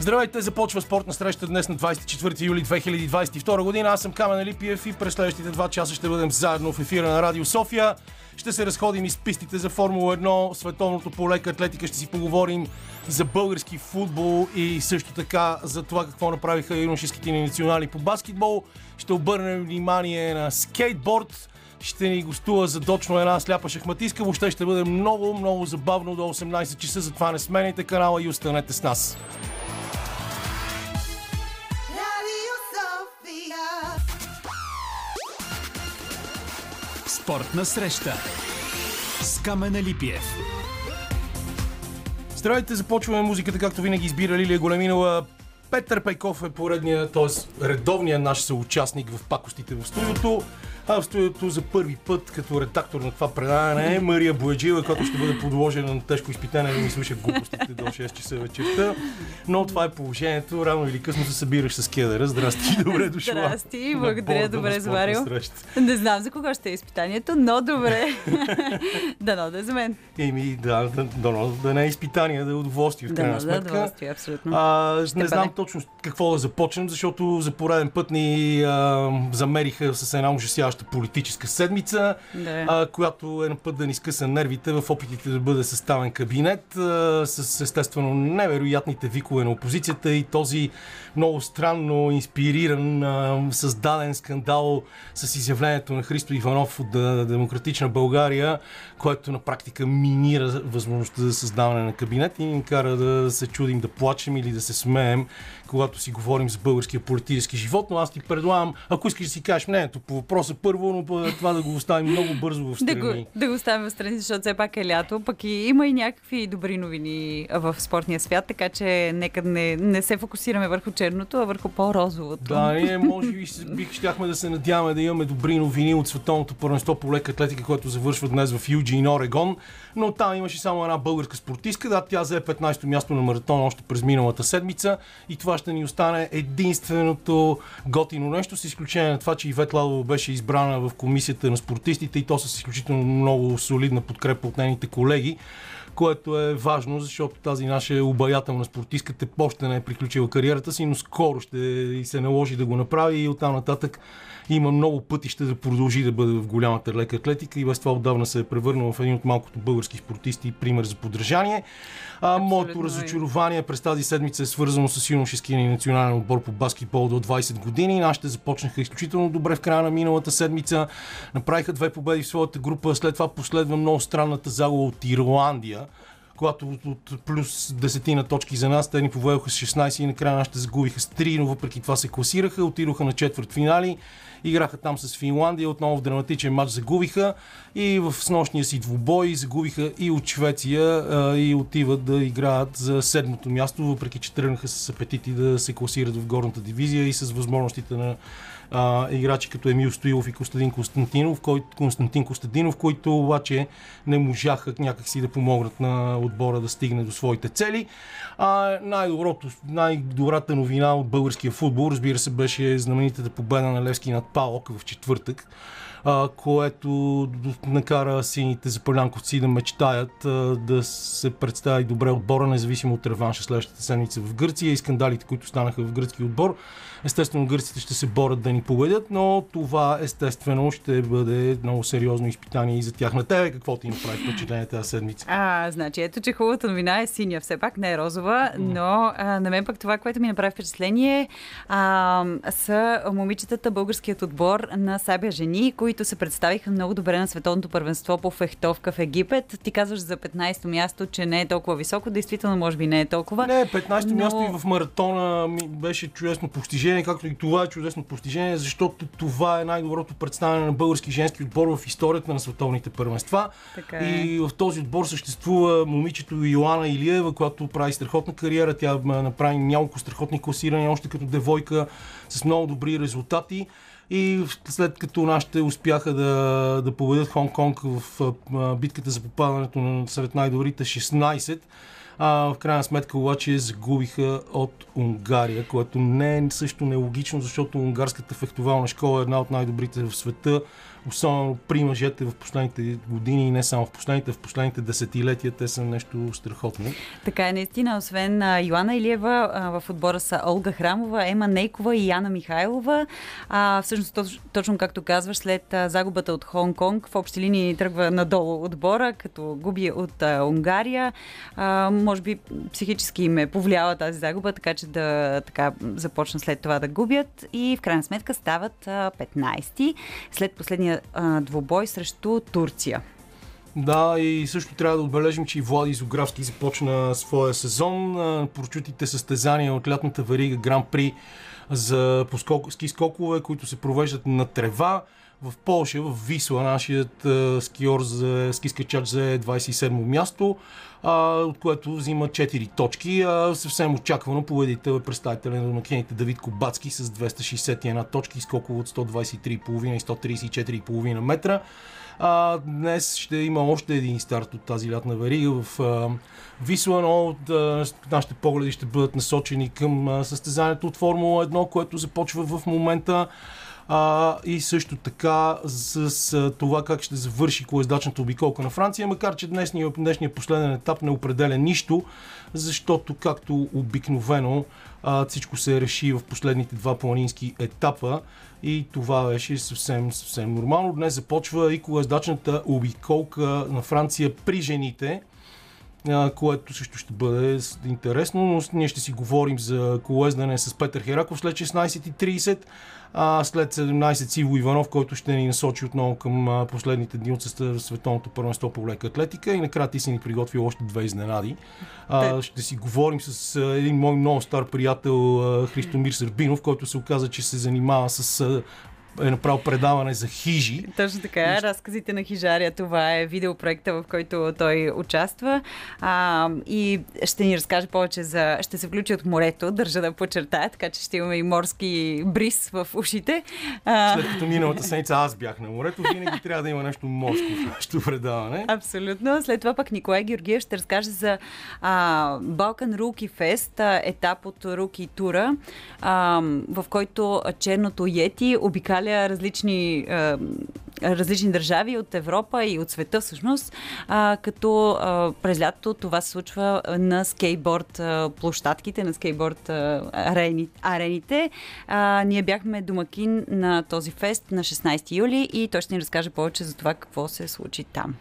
Здравейте, започва спортна среща днес на 24 юли 2022 година. Аз съм Камен Липиев и през следващите два часа ще бъдем заедно в ефира на Радио София. Ще се разходим из пистите за Формула 1, световното по лека атлетика, ще си поговорим за български футбол и също така за това какво направиха юношеските ни национали по баскетбол. Ще обърнем внимание на скейтборд, ще ни гостува задочно една сляпа шахматистка. Въобще ще бъде много, много забавно до 18 часа. Затова не смените канала и останете с нас. Спортна среща с Камена Липиев. Здравейте, започваме музиката, както винаги избира Лилия Големинова. Петър Пейков е поредния, т.е. редовният наш съучастник в пакостите в студиото. А в студиото за първи път като редактор на това предаване е Мария Бояджива, която ще бъде подложена на тежко изпитание да ми слуша глупостите до 6 часа вечерта. Но това е положението. Рано или късно се събираш с кедъра. Здрасти, добре дошла. Здрасти, благодаря, добре заварил. Не знам за кого ще е изпитанието, но добре. Дано да е за мен. Еми, да, да, дано да не е изпитание, да е удоволствие в крайна да е сметка. удоволствие, абсолютно. А, не знам точно какво да започнем, защото за пореден път ни а, замериха с една ужасяваща политическа седмица, Да. а, която е на път да ни скъса нервите в опитите да бъде съставен кабинет а, с естествено невероятните викове на опозицията и този много странно инспириран, а, създаден скандал с изявлението на Христо Иванов от Демократична България, което на практика минира възможността за създаване на кабинет и ни кара да се чудим да плачем или да се смеем, когато си говорим за българския политически живот. Но аз ти предлагам, ако искаш да си кажеш мнението по въпроса първо, но това да го оставим много бързо в Да страни. го, да го оставим в страни, защото все пак е лято, пък и има и някакви добри новини в спортния свят, така че нека не, не се фокусираме върху черното, а върху по-розовото. Да, ние може би бих щяхме да се надяваме да имаме добри новини от световното първенство по лека атлетика, което завършва днес в Юджин, Орегон. Но там имаше само една българска спортистка. Да, тя взе 15-то място на маратон още през миналата седмица. И това ще ни остане единственото готино нещо, с изключение на това, че Ивет Ладова беше избрана в комисията на спортистите и то с изключително много солидна подкрепа от нейните колеги което е важно, защото тази наша обаятелна спортистка те още не е приключила кариерата си, но скоро ще и се наложи да го направи и оттам нататък има много пътища да продължи да бъде в голямата лека атлетика и без това отдавна се е превърнал в един от малкото български спортисти и пример за подражание. А, моето и. разочарование през тази седмица е свързано с юношеския ни национален отбор по баскетбол до 20 години. Нашите започнаха изключително добре в края на миналата седмица. Направиха две победи в своята група. След това последва много странната загуба от Ирландия когато от, плюс десетина точки за нас, те ни поведоха с 16 и накрая нашите загубиха с 3, но въпреки това се класираха, отидоха на четвърт финали, играха там с Финландия, отново в драматичен матч загубиха и в снощния си двубой загубиха и от Швеция и отиват да играят за седмото място, въпреки че тръгнаха с апетити да се класират в горната дивизия и с възможностите на а, играчи като Емил Стоилов и Костадин Константинов, кой, Константин Костадинов, които обаче не можаха някакси да помогнат на отбора да стигне до своите цели. А, най-доброто, най-добрата новина от българския футбол, разбира се, беше знаменитата победа на Левски над Палок в четвъртък а, което накара сините запалянковци да мечтаят а, да се представи добре отбора, независимо от реванша следващата седмица в Гърция и скандалите, които станаха в гръцки отбор. Естествено, гърците ще се борят да ни победят, но това естествено ще бъде много сериозно изпитание и за тях. На тебе какво ти направи впечатление тази седмица? А, значи, ето, че хубавата новина е синя, все пак не е розова, но а, на мен пък това, което ми направи впечатление, а, са момичетата българският отбор на Сабия жени, които се представиха много добре на световното първенство по фехтовка в Египет. Ти казваш за 15-то място, че не е толкова високо, действително може би не е толкова. Не, 15-то но- място и в маратона ми беше чудесно постижение, както и това е чудесно постижение, защото това е най-доброто представяне на български женски отбор в историята на световните първенства. Така е. И в този отбор съществува момичето Йоана Илиева, която прави страхотна кариера. Тя направи няколко страхотни класирания, още като девойка, с много добри резултати. И след като нашите успяха да, да победят Хонг-Конг в а, битката за попадането на сред най-добрите 16, А, в крайна сметка обаче загубиха от Унгария, което не е също нелогично, защото унгарската фехтовална школа е една от най-добрите в света особено при мъжете в последните години и не само в последните, в последните десетилетия, те са нещо страхотно. Така е, наистина, освен а, Йоана Илиева, в отбора са Олга Храмова, Ема Нейкова и Яна Михайлова. А, всъщност, точ, точно както казваш, след загубата от Хонг-Конг, в общи линии тръгва надолу отбора, като губи от Унгария. А, може би психически им е повлияла тази загуба, така че да така, започна след това да губят и в крайна сметка стават а, 15 след последния а, двубой срещу Турция. Да, и също трябва да отбележим, че и Влади Зографски започна своя сезон. Прочутите състезания от лятната верига Гран При за ски скокове, които се провеждат на трева. В Польша, в Висла, нашият а, скиор за ски скачач за 27 място, а, от което взима 4 точки. А, съвсем очаквано победител е представителен на макените Давид Кобацки с 261 точки, скоково от 123,5 и 134,5 метра. А, днес ще има още един старт от тази лятна верига в а, Висла, но да, нашите погледи ще бъдат насочени към а, състезанието от Формула 1, което започва в момента. А, и също така с, с това как ще завърши колездачната обиколка на Франция, макар че днешния, днешния последен етап не определя нищо, защото както обикновено а, всичко се реши в последните два планински етапа и това беше съвсем, съвсем нормално. Днес започва и колездачната обиколка на Франция при жените, което също ще бъде интересно, но ние ще си говорим за колездане с Петър Хераков след 16.30, а след 17 Сиво Иванов, който ще ни насочи отново към последните дни от световното първенство по лека атлетика и накрая ти си ни приготви още две изненади. А, ще си говорим с един мой много стар приятел Христомир Сърбинов, който се оказа, че се занимава с е направил предаване за хижи. Точно така, разказите на Хижария, това е видеопроекта, в който той участва а, и ще ни разкаже повече за... Ще се включи от морето, държа да подчертая, така че ще имаме и морски бриз в ушите. А, След като миналата седмица аз бях на морето, винаги трябва да има нещо морско в нашето предаване. Абсолютно. След това пък Николай Георгиев ще разкаже за а, Балкан Руки Фест, а, етап от Руки тура, а, в който черното Йети обикаля различни, а, различни държави от Европа и от света всъщност, а, като а, през лятото това се случва на скейтборд а, площадките, на скейтборд а, арени, арените. А, ние бяхме домакин на този фест на 16 юли и той ще ни разкаже повече за това какво се случи там.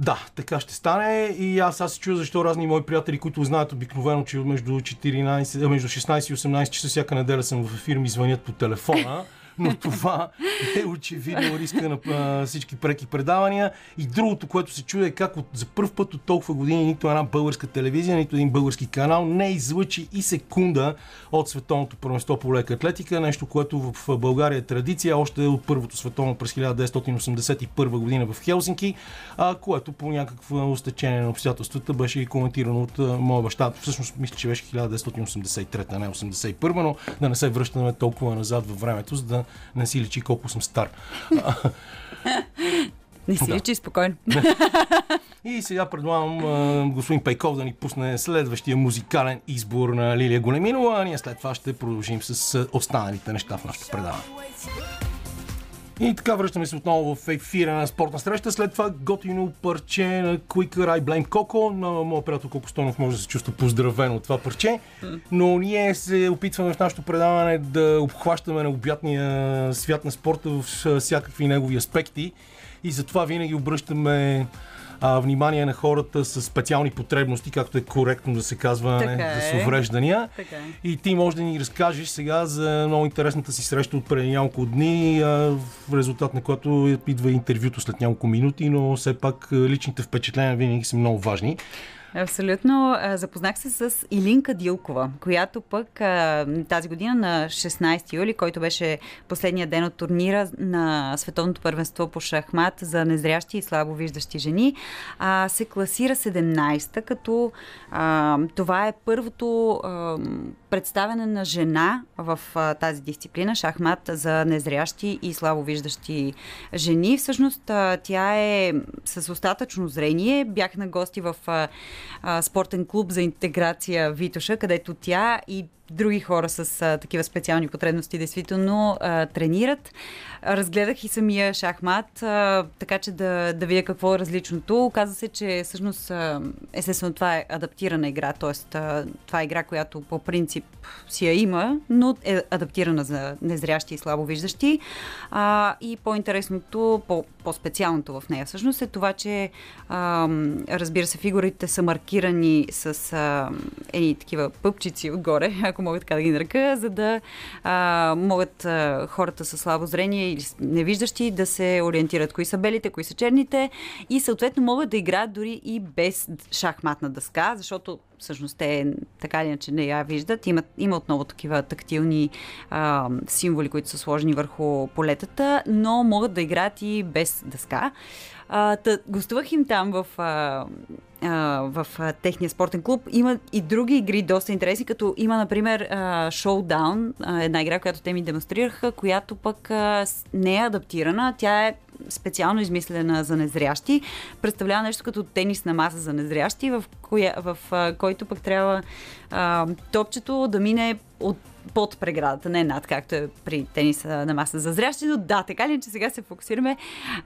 Да, така ще стане и аз, аз се чуя защо разни мои приятели, които знаят обикновено, че между, 14, а, между 16 и 18 часа всяка неделя съм в ефир, ми звънят по телефона. Но това е очевидно риска на всички преки предавания. И другото, което се чуе е как от, за първ път от толкова години нито една българска телевизия, нито един български канал не излъчи и секунда от световното първенство по лека атлетика. Нещо, което в България е традиция, още от първото световно през 1981 година в Хелсинки, а, което по някакво стечение на обстоятелствата беше и коментирано от моя баща. Всъщност мисля, че беше 1983, а не 81, но да не се връщаме толкова назад във времето, за да не си личи колко съм стар. Не си Да. личи спокойно. И сега предлагам а, господин Пейков да ни пусне следващия музикален избор на Лилия Големинова, а ние след това ще продължим с останалите неща в нашото предаване. И така връщаме се отново в ефира на спортна среща. След това готино парче на Quicker I Blame Coco. На моят приятел Коко Стонов може да се чувства поздравен от това парче. Но ние се опитваме в нашото предаване да обхващаме необятния свят на спорта в всякакви негови аспекти. И затова винаги обръщаме а, внимание на хората с специални потребности, както е коректно да се казва, Така не, е. с увреждания. Така е. И ти може да ни разкажеш сега за много интересната си среща от преди няколко дни, а, в резултат на което идва интервюто след няколко минути, но все пак личните впечатления винаги са много важни. Абсолютно. Запознах се с Илинка Дилкова, която пък тази година на 16 юли, който беше последния ден от турнира на Световното първенство по шахмат за незрящи и слабовиждащи жени, а, се класира 17-та, като това е първото представяне на жена в тази дисциплина, шахмат за незрящи и слабовиждащи жени. Всъщност тя е с остатъчно зрение. Бях на гости в спортен клуб за интеграция Витоша, където тя и други хора с а, такива специални потребности действително а, тренират. Разгледах и самия шахмат, а, така че да, да видя какво е различното. Оказва се, че всъщност а, естествено това е адаптирана игра, т.е. това е игра, която по принцип си я има, но е адаптирана за незрящи и слабовиждащи. А, и по-интересното, по- по-специалното в нея всъщност е това, че а, разбира се, фигурите са маркирани с едни такива пъпчици отгоре, ако мога така да ги нарека, за да а, могат а, хората с слабо зрение или невиждащи да се ориентират кои са белите, кои са черните и съответно могат да играят дори и без шахматна дъска, защото всъщност те така или иначе не я виждат. Има, има отново такива тактилни а, символи, които са сложени върху полетата, но могат да играят и без дъска. А, та, гостувах им там в, а, а, в а, техния спортен клуб. Има и други игри доста интересни, като има, например, а, Showdown, една игра, която те ми демонстрираха, която пък а, не е адаптирана. Тя е специално измислена за незрящи. Представлява нещо като тенисна маса за незрящи, в, коя, в а, който пък трябва а, топчето да мине от под преградата, не над, както е при тениса на маса за зрящи, но да, така ли, че сега се фокусираме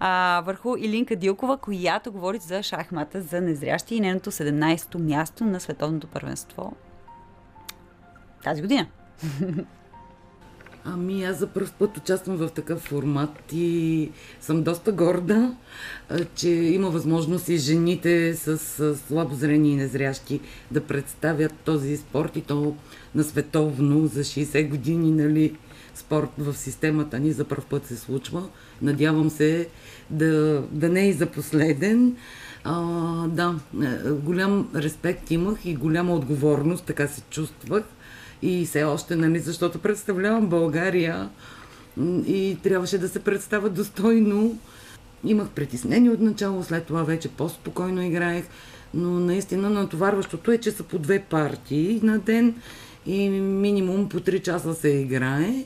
а, върху Илинка Дилкова, която говори за шахмата за незрящи и нейното 17-то място на световното първенство тази година. Ами аз за първ път участвам в такъв формат и съм доста горда, че има възможност и жените с слабо зрение и незрящи да представят този спорт и то на световно за 60 години, нали, спорт в системата ни за първ път се случва. Надявам се да, да не е и за последен. А, да, е, голям респект имах и голяма отговорност, така се чувствах. И все още, нали, защото представлявам България и трябваше да се представя достойно. Имах притеснение от начало, след това вече по-спокойно играех, но наистина натоварващото е, че са по две партии на ден и минимум по 3 часа се играе.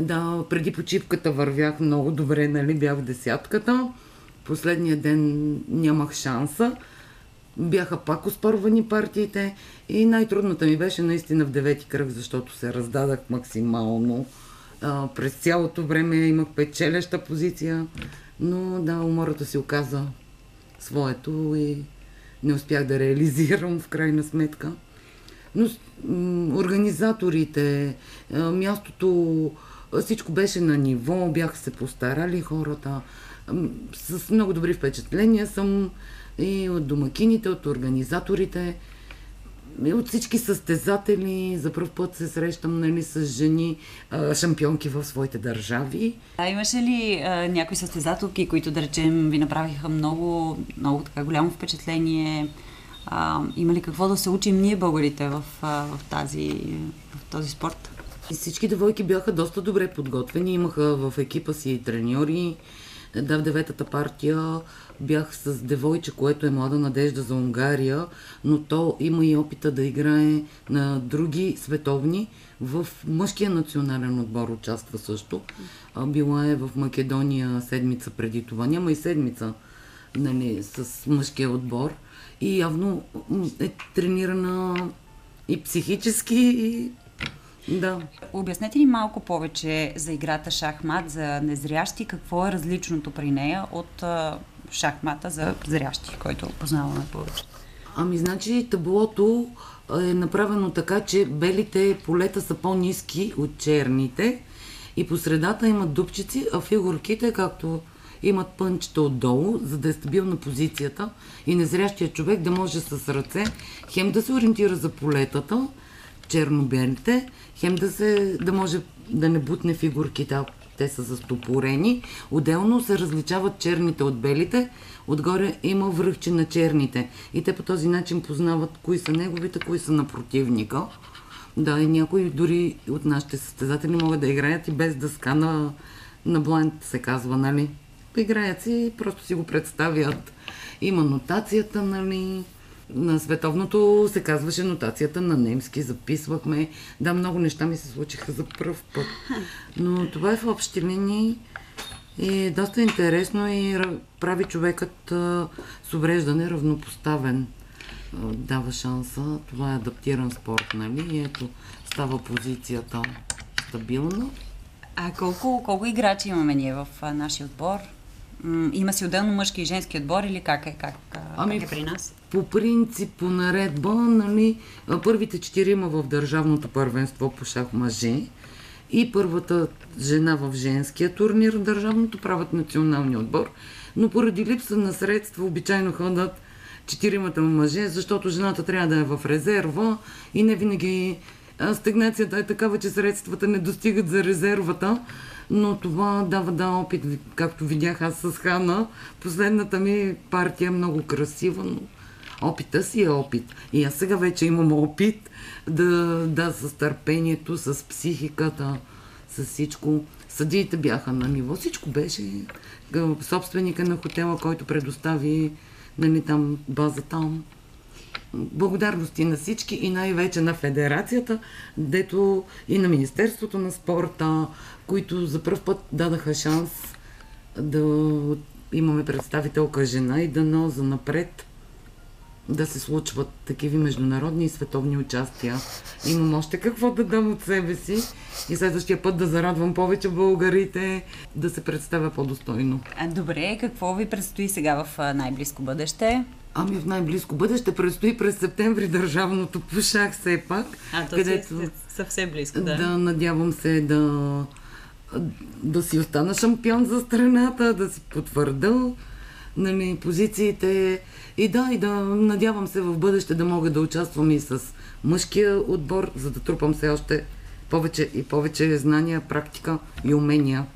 Да, преди почивката вървях много добре, нали, бях в десятката. Последния ден нямах шанса. Бяха пак оспорвани партиите и най-трудната ми беше наистина в девети кръг, защото се раздадах максимално. А, през цялото време имах печелеща позиция, но да, умората си оказа своето и не успях да реализирам в крайна сметка. Но м, организаторите, мястото, всичко беше на ниво, бяха се постарали хората. С много добри впечатления съм и от домакините, от организаторите, и от всички състезатели. За първ път се срещам нали, с жени а, шампионки в своите държави. А имаше ли а, някои състезателки, които да речем ви направиха много, много така голямо впечатление? А, има ли какво да се учим ние българите в, в, тази, в този спорт? И всички девойки бяха доста добре подготвени. Имаха в екипа си треньори. Да, в деветата партия бях с девойче, което е млада надежда за Унгария, но то има и опита да играе на други световни. В мъжкия национален отбор участва също. Била е в Македония седмица преди това. Няма и седмица нали, с мъжкия отбор. И явно е тренирана и психически, и да. Обяснете ни малко повече за играта шахмат за незрящи. Какво е различното при нея от шахмата за зрящи, който познаваме по Ами, значи таблото е направено така, че белите полета са по-низки от черните и по средата имат дупчици, а фигурките, както имат пънчета отдолу, за да е стабилна позицията и незрящия човек да може с ръце хем да се ориентира за полетата, черно-белите, хем да, се, да може да не бутне фигурките, ако те са застопорени. Отделно се различават черните от белите, отгоре има връхче на черните. И те по този начин познават кои са неговите, кои са на противника. Да, и някои дори от нашите състезатели могат да играят и без дъска на, на блайнд, се казва, нали? Играят си и просто си го представят. Има нотацията, нали? На световното се казваше нотацията на немски, записвахме. Да, много неща ми се случиха за първ път. Но това е в общи линии и е доста интересно и ра- прави човекът с увреждане равнопоставен. дава шанса. Това е адаптиран спорт, нали? И ето, става позицията стабилна. А колко, колко играчи имаме ние в нашия отбор? Има си отделно мъжки и женски отбор или как е, как, Ами, как е при нас? По принцип, по наредба, нали, първите четирима в държавното първенство по шах мъже и първата жена в женския турнир в държавното правят националния отбор, но поради липса на средства обичайно ходят четиримата мъже, защото жената трябва да е в резерва и не винаги стагнацията е такава, че средствата не достигат за резервата, но това дава да опит, както видях аз с Хана. Последната ми партия е много красива, но опита си е опит. И аз сега вече имам опит да, да с търпението, с психиката, с всичко. Съдиите бяха на ниво. Всичко беше собственика на хотела, който предостави нали, там база там. Благодарности на всички и най-вече на федерацията, дето и на Министерството на спорта, които за първ път дадаха шанс да имаме представителка жена и дано за напред да се случват такива международни и световни участия. Имам още какво да дам от себе си и следващия път да зарадвам повече българите, да се представя по-достойно. А, добре, какво ви предстои сега в а, най-близко бъдеще? Ами в най-близко бъдеще предстои през септември държавното по шах все пак, където съвсем близко, да. надявам се да да си остана шампион за страната, да си потвърда нали, позициите и да, и да надявам се в бъдеще да мога да участвам и с мъжкия отбор, за да трупам все още повече и повече знания, практика и умения.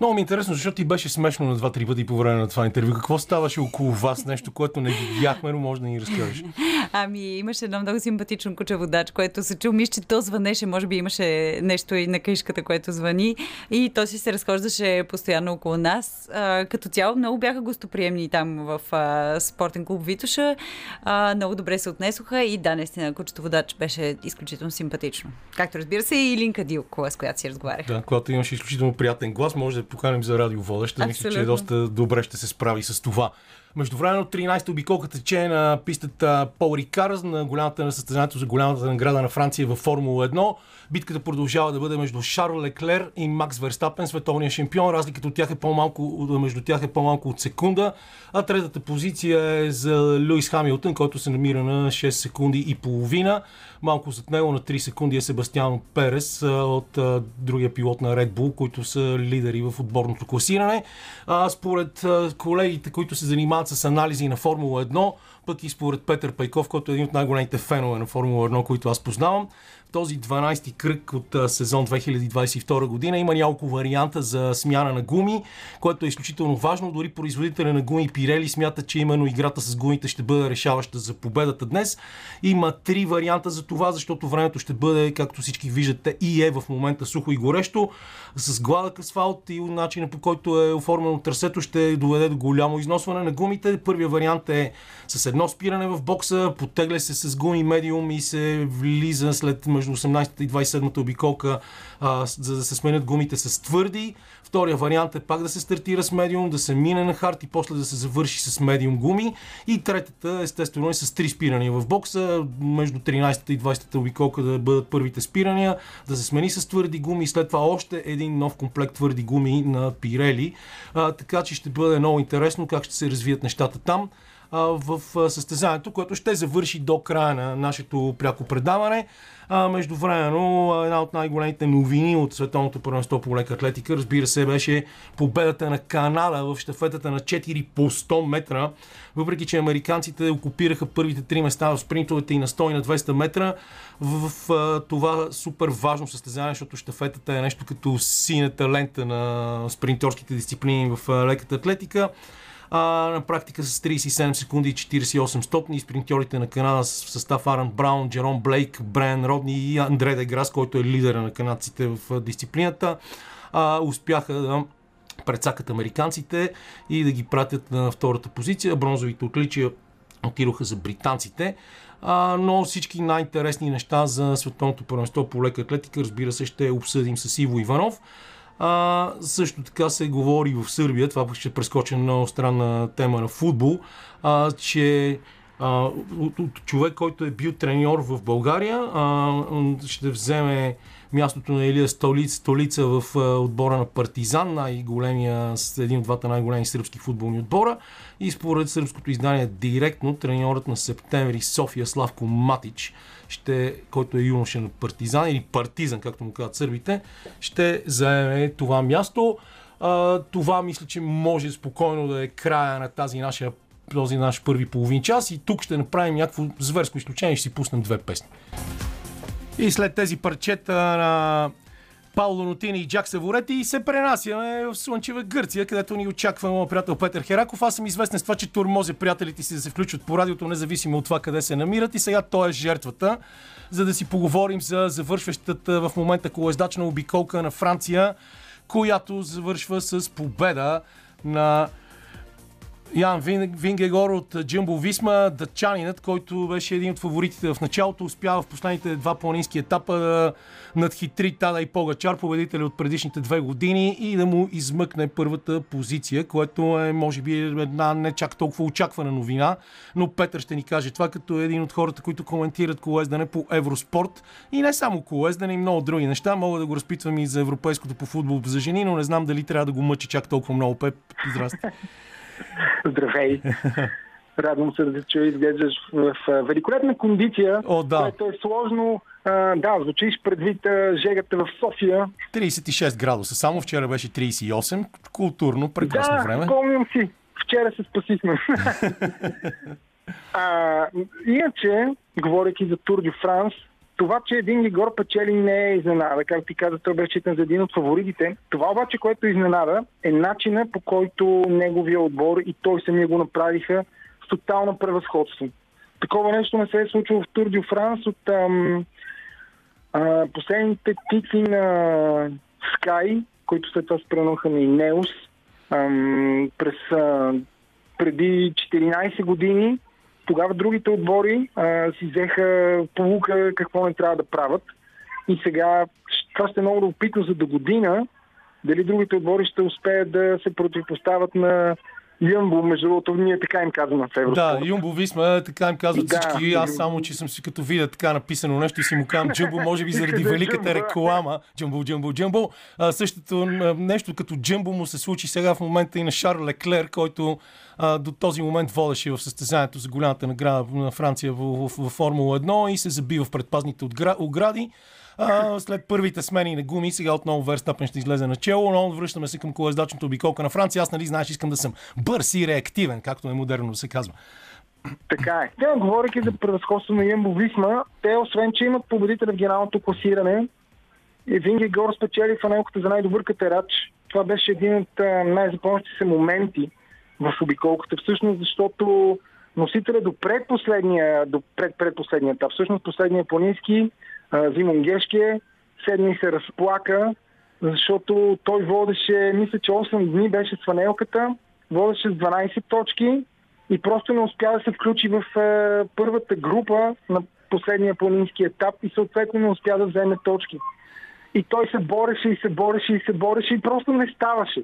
Много ми е интересно, защото ти беше смешно на два-три пъти по време на това интервю. Какво ставаше около вас? Нещо, което не видяхме, но може да ни разкажеш. Ами, имаше едно много симпатично куче водач, което се чу. Мисля, че то звънеше, може би имаше нещо и на книжката, което звъни. И то си се разхождаше постоянно около нас. А, като цяло много бяха гостоприемни там в а, спортен клуб Витоша. А, много добре се отнесоха и да, наистина, кучето водач беше изключително симпатично. Както разбира се и Линка Дилкова, с която си разговарях. Да, когато имаш изключително приятен глас, може да поканим за радиоводеща. Мисля, че доста добре ще се справи с това. Междувременно 13-та обиколка тече на пистата Пол Рикар на голямата на състезанието за голямата награда на Франция във Формула 1. Битката продължава да бъде между Шарл Леклер и Макс Верстапен, световния шампион. Разликата от тях е по-малко, между тях е по-малко от секунда. А третата позиция е за Луис Хамилтън, който се намира на 6 секунди и половина. Малко зад него на 3 секунди е Себастиан Перес от другия пилот на Red Bull, които са лидери в отборното класиране. А, според колегите, които се занимават с анализи на Формула 1, пък и според Петър Пайков, който е един от най-големите фенове на Формула 1, които аз познавам, този 12-ти кръг от а, сезон 2022 година има няколко варианта за смяна на гуми, което е изключително важно. Дори производителя на гуми Пирели смята, че именно играта с гумите ще бъде решаваща за победата днес. Има три варианта за това, защото времето ще бъде, както всички виждате, и е в момента сухо и горещо. С гладък асфалт и начина по който е оформено трасето ще доведе до голямо износване на гумите. Първият вариант е с едно спиране в бокса, потегля се с гуми медиум и се влиза след между 18 и 27 обиколка, а, за да се сменят гумите с твърди. Втория вариант е пак да се стартира с медиум, да се мине на хард и после да се завърши с медиум гуми. И третата, естествено, е с три спирания в бокса, между 13 и 20 обиколка да бъдат първите спирания, да се смени с твърди гуми и след това още един нов комплект твърди гуми на Пирели. А, така че ще бъде много интересно как ще се развият нещата там в състезанието, което ще завърши до края на нашето пряко предаване. А, междувременно, една от най-големите новини от световното първенство по лека атлетика, разбира се, беше победата на Канада в щафетата на 4 по 100 метра. Въпреки, че американците окупираха първите три места в спринтовете и на 100 и на 200 метра, в, в а, това супер важно състезание, защото щафетата е нещо като синята лента на спринторските дисциплини в леката атлетика. А, на практика с 37 секунди и 48 стотни спринтьорите на Канада с в състав Аран Браун, Джером Блейк, Брен Родни и Андре Деграс, който е лидера на канадците в дисциплината, а, успяха да прецакат американците и да ги пратят на втората позиция. Бронзовите отличия отидоха за британците. А, но всички най-интересни неща за световното първенство по лека атлетика, разбира се, ще обсъдим с Иво Иванов. А, също така се говори в Сърбия, това ще прескоча много странна тема на футбол, а, че а, от, от човек, който е бил треньор в България, а, ще вземе мястото на Илия Столиц, Столица в а, отбора на Партизан, най-големия, един от двата най-големи сръбски футболни отбора. И според сръбското издание директно, треньорът на септември София Славко Матич, ще, който е юноша на Партизан или Партизан, както му казват сърбите, ще заеме това място. А, това мисля, че може спокойно да е края на тази наша този наш първи половин час и тук ще направим някакво зверско изключение и ще си пуснем две песни. И след тези парчета на Пауло Нотини и Джак Саворети се пренасяме в слънчева Гърция, където ни очаква моят приятел Петър Хераков. Аз съм известен с това, че турмозе приятелите си да се включват по радиото, независимо от това къде се намират. И сега той е жертвата, за да си поговорим за завършващата в момента колездачна обиколка на Франция, която завършва с победа на Ян Вин- Вингегор от Джимбо Висма, дъчанинът, който беше един от фаворитите в началото, успява в последните два планински етапа да надхитри Тада и Погачар, победители от предишните две години и да му измъкне първата позиция, което е може би една не чак толкова очаквана новина, но Петър ще ни каже това като един от хората, които коментират колездане по Евроспорт и не само колездане, и много други неща. Мога да го разпитвам и за европейското по футбол за жени, но не знам дали трябва да го мъчи чак толкова много. Пеп, здрасти. Здравей! Радвам се да чуя, изглеждаш в, в великолепна кондиция, О, да. което е сложно. А, да, звучиш предвид а, жегата в София. 36 градуса. Само вчера беше 38. Културно, прекрасно да, време. спомням си. Вчера се спасихме. а, иначе, говоряки за Тур дю Франс, това, че Вингигор печели не е изненада. Както ти каза, той беше считан за един от фаворитите. Това обаче, което изненада, е начина по който неговия отбор и той самия го направиха с тотално превъзходство. Такова нещо не се е случило в Тур дю Франс от ам, а, последните титли на Sky, които след това спренаха на Инеус ам, през а, преди 14 години. Тогава другите отбори а, си взеха полука какво не трябва да правят. И сега това ще е много любопитно за до година дали другите отбори ще успеят да се противопоставят на Юмбо, между другото, ние така им казваме в Евроспорт. Да, Юмбо Висма, така им казват Да. всички. Аз само, че съм си като видя така написано нещо и си му казвам Джумбо, може би заради великата реклама. Джумбо, Джумбо, Джумбо. А, същото нещо като Джумбо му се случи сега в момента и на Шарл Леклер, който а, до този момент водеше в състезанието за голямата награда на Франция в, в, в Формула 1 и се забива в предпазните огради. След първите смени на гуми, сега отново Верстапен ще излезе начало, но връщаме се към колездачната обиколка на Франция. Аз, нали, знаеш, искам да съм бърз и реактивен, както е модерно да се казва. Така е. Те, говоряки за превъзходство на Ембо Висма, те освен, че имат победителя в генералното класиране, и Винги Гор спечели фанелката за най-добър катерач. Това беше един от най-запомнящи се моменти в обиколката, всъщност защото носителя до предпоследния, до пред, предпоследния етап, всъщност последния планински, Зимон Гешке, седни се разплака, защото той водеше, мисля, че 8 дни беше с фанелката, водеше с 12 точки и просто не успя да се включи в е, първата група на последния планински етап и съответно не успя да вземе точки. И той се бореше и се бореше и се бореше и просто не ставаше.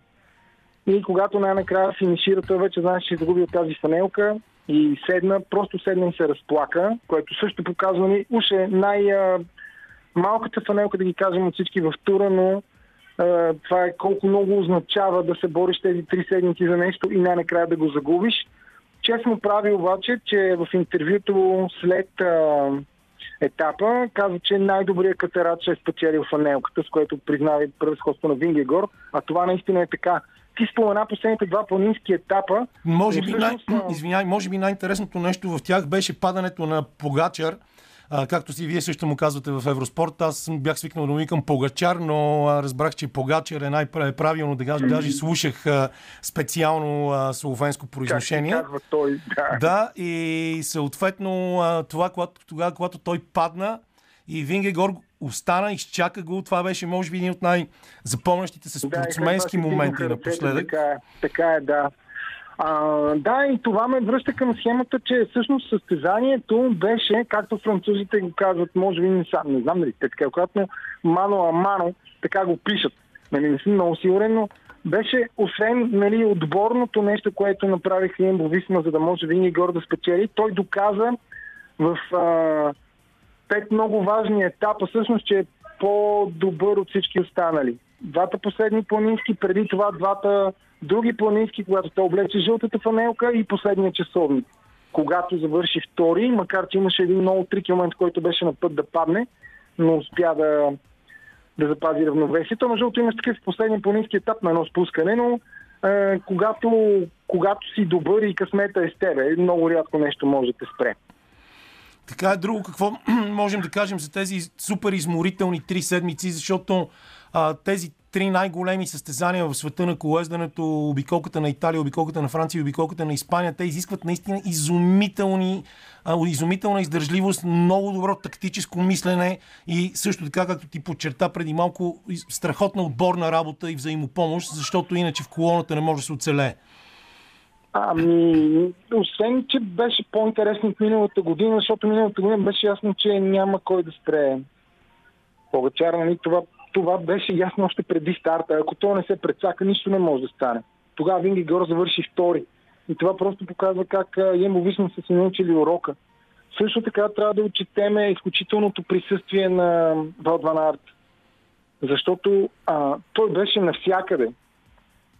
И когато най-накрая финишира, той вече знаеше, че е загубил тази фанелка и седна, просто седна и се разплака, което също показва ни, уж е най-малката фанелка, да ги кажем от всички в тура, но а, това е колко много означава да се бориш тези три седмици за нещо и най-накрая да го загубиш. Честно прави обаче, че в интервюто след а, етапа каза, че най-добрият катерач е спечелил фанелката, с което признава превъзходство на Вингегор, а това наистина е така. Ти спомена последните два планински етапа. Може би, най- всъщност, а, извиняй, може би най-интересното нещо в тях беше падането на Погачар. А, както си вие също му казвате в Евроспорт, аз бях свикнал да му викам Погачар, но а, разбрах, че Погачар е най-правилно. Даже, даже слушах а, специално а, словенско Как произношение. казва той, да. Да, и съответно а, това, когато, тогава, когато той падна и Вингегор остана, изчака го, това беше може би един от най-запомнящите се Да, спортсменски си моменти напоследък. Така е, така е, да. А, да, и това ме връща към схемата, че всъщност състезанието беше, както французите го казват, може би не, са, не знам дали така, когато мано а мано, така го пишат. Нали, не съм много сигурен, но беше, освен нали, отборното нещо, което направиха им Висма, за да може Винги Гор да спечели, той доказа в а, пет много важни етапа, всъщност, че е по-добър от всички останали. Двата последни планински, преди това двата други планински, когато той облече жълтата фанелка и последния часовник. Когато завърши втори, макар че имаше един много трики момент, който беше на път да падне, но успя да, да запази равновесието. Между другото имаш такъв последния планински етап на едно спускане, но е, когато, когато си добър и късмета е с тебе, много рядко нещо може да те спре. Така е друго, какво можем да кажем за тези супер изморителни три седмици, защото а, тези три най-големи състезания в света на колездането, обиколката на Италия, обиколката на Франция и обиколката на Испания, те изискват наистина изумителни, изумителна издържливост, много добро тактическо мислене и също така, както ти подчерта преди малко, страхотна отборна работа и взаимопомощ, защото иначе в колоната не може да се оцелее. Ами, освен, че беше по-интересно от миналата година, защото миналата година беше ясно, че няма кой да спре Погачар, нали, това, това беше ясно още преди старта. Ако то не се прецака, нищо не може да стане. Тогава Винги Гор завърши втори. И това просто показва как Ембо Висма са се научили урока. Също така трябва да отчетеме изключителното присъствие на Валдван Арт. Защото а, той беше навсякъде.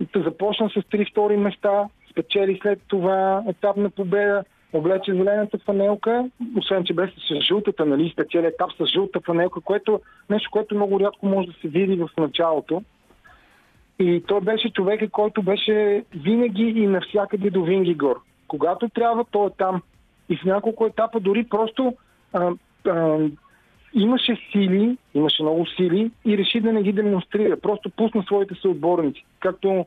И започна с три втори места, спечели след това етап на победа, облече зелената фанелка, освен че беше с жълтата, нали, спечели етап с жълта фанелка, което нещо, което много рядко може да се види в началото. И той беше човека, който беше винаги и навсякъде до Вингигор. Когато трябва, той е там. И в няколко етапа дори просто а, а, имаше сили, имаше много сили и реши да не ги демонстрира. Просто пусна своите съотборници. Както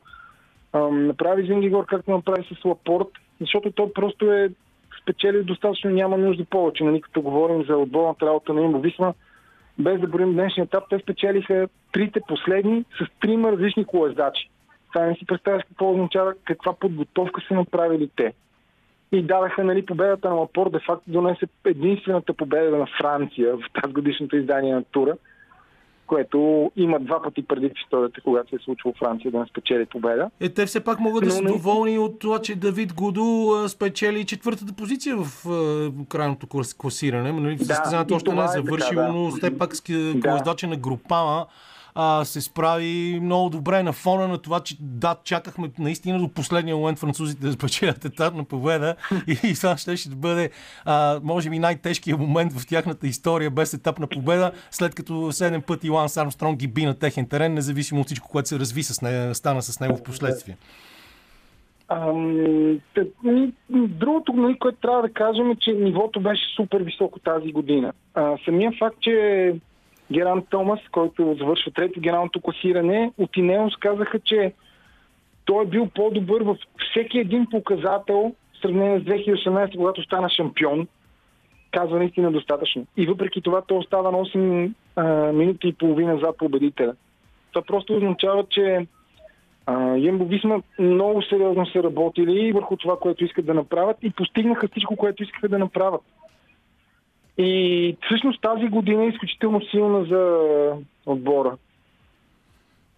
ам, направи Зингигор, както направи с Лапорт, защото той просто е спечелил достатъчно, няма нужда повече. Нали, като говорим за отборната работа на Имбо Висма, без да борим днешния етап, те спечелиха трите последни с трима различни колездачи. Това не си представяш какво означава, каква подготовка са направили те. И дадаха нали, победата на Лапор, де факто донесе единствената победа на Франция в тази годишното издание на тура, което има два пъти преди в историята, когато се е случило Франция да не спечели победа. Е, те все пак могат да Но са не- доволни от това, че Давид Гудо спечели четвъртата позиция в крайното клас- класиране. Нали, Да, Състезанието още не е е така, завършило, да. но все пак Да. на Групама а, се справи много добре на фона на това, че да, чакахме наистина до последния момент французите да спечелят етапна победа и, и това ще, ще бъде а, може би най-тежкият момент в тяхната история без етапна победа, след като 7 пъти Ланс Армстронг ги би на техен терен, независимо от всичко, което се разви с нея, стана с него в последствие. Ам, ни- другото, нали, което трябва да кажем е, че нивото беше супер високо тази година. А, самия факт, че Геран Томас, който завършва трето генералното класиране, от Инеос казаха, че той е бил по-добър във всеки един показател в сравнение с 2018, когато стана шампион. Казва наистина достатъчно. И въпреки това той остава на 8 а, минути и половина за победителя. Това просто означава, че Ембо Висма много сериозно са работили върху това, което искат да направят и постигнаха всичко, което искаха да направят. И всъщност тази година е изключително силна за отбора.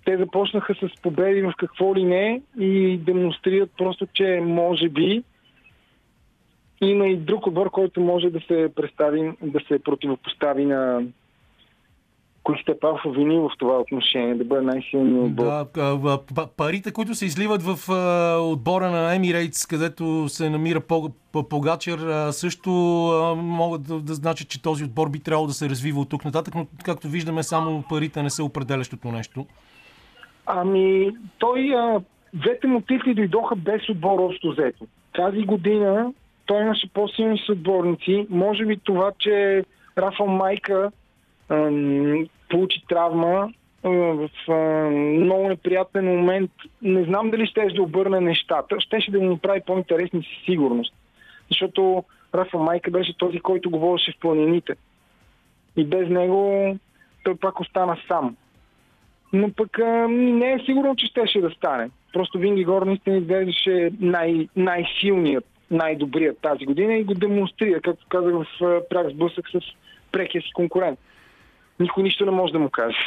Те започнаха с победи в какво ли не и демонстрират просто, че може би има и друг отбор, който може да се представи, да се противопостави на Кристе Палфа вини в това отношение, да бъде най-силният отбор. Да, парите, които се изливат в отбора на Emirates, където се намира Погачер, също могат да, да значат, че този отбор би трябвало да се развива от тук нататък, но както виждаме, само парите не са определящото нещо. Ами, той, а, двете му титли дойдоха без отбор общо взето. Тази година той имаше по-силни съотборници. Може би това, че Рафал Майка получи травма в много неприятен момент. Не знам дали ще да обърне нещата. Щеше да ни направи по-интересни със сигурност. Защото Рафал Майка беше този, който говореше в планините. И без него той пак остана сам но пък не е сигурно, че щеше да стане. Просто Винги Гор наистина изглеждаше най- най-силният, най-добрият тази година и го демонстрира, както казах в пряк сблъсък с прекия си конкурент. Никой нищо не може да му каже.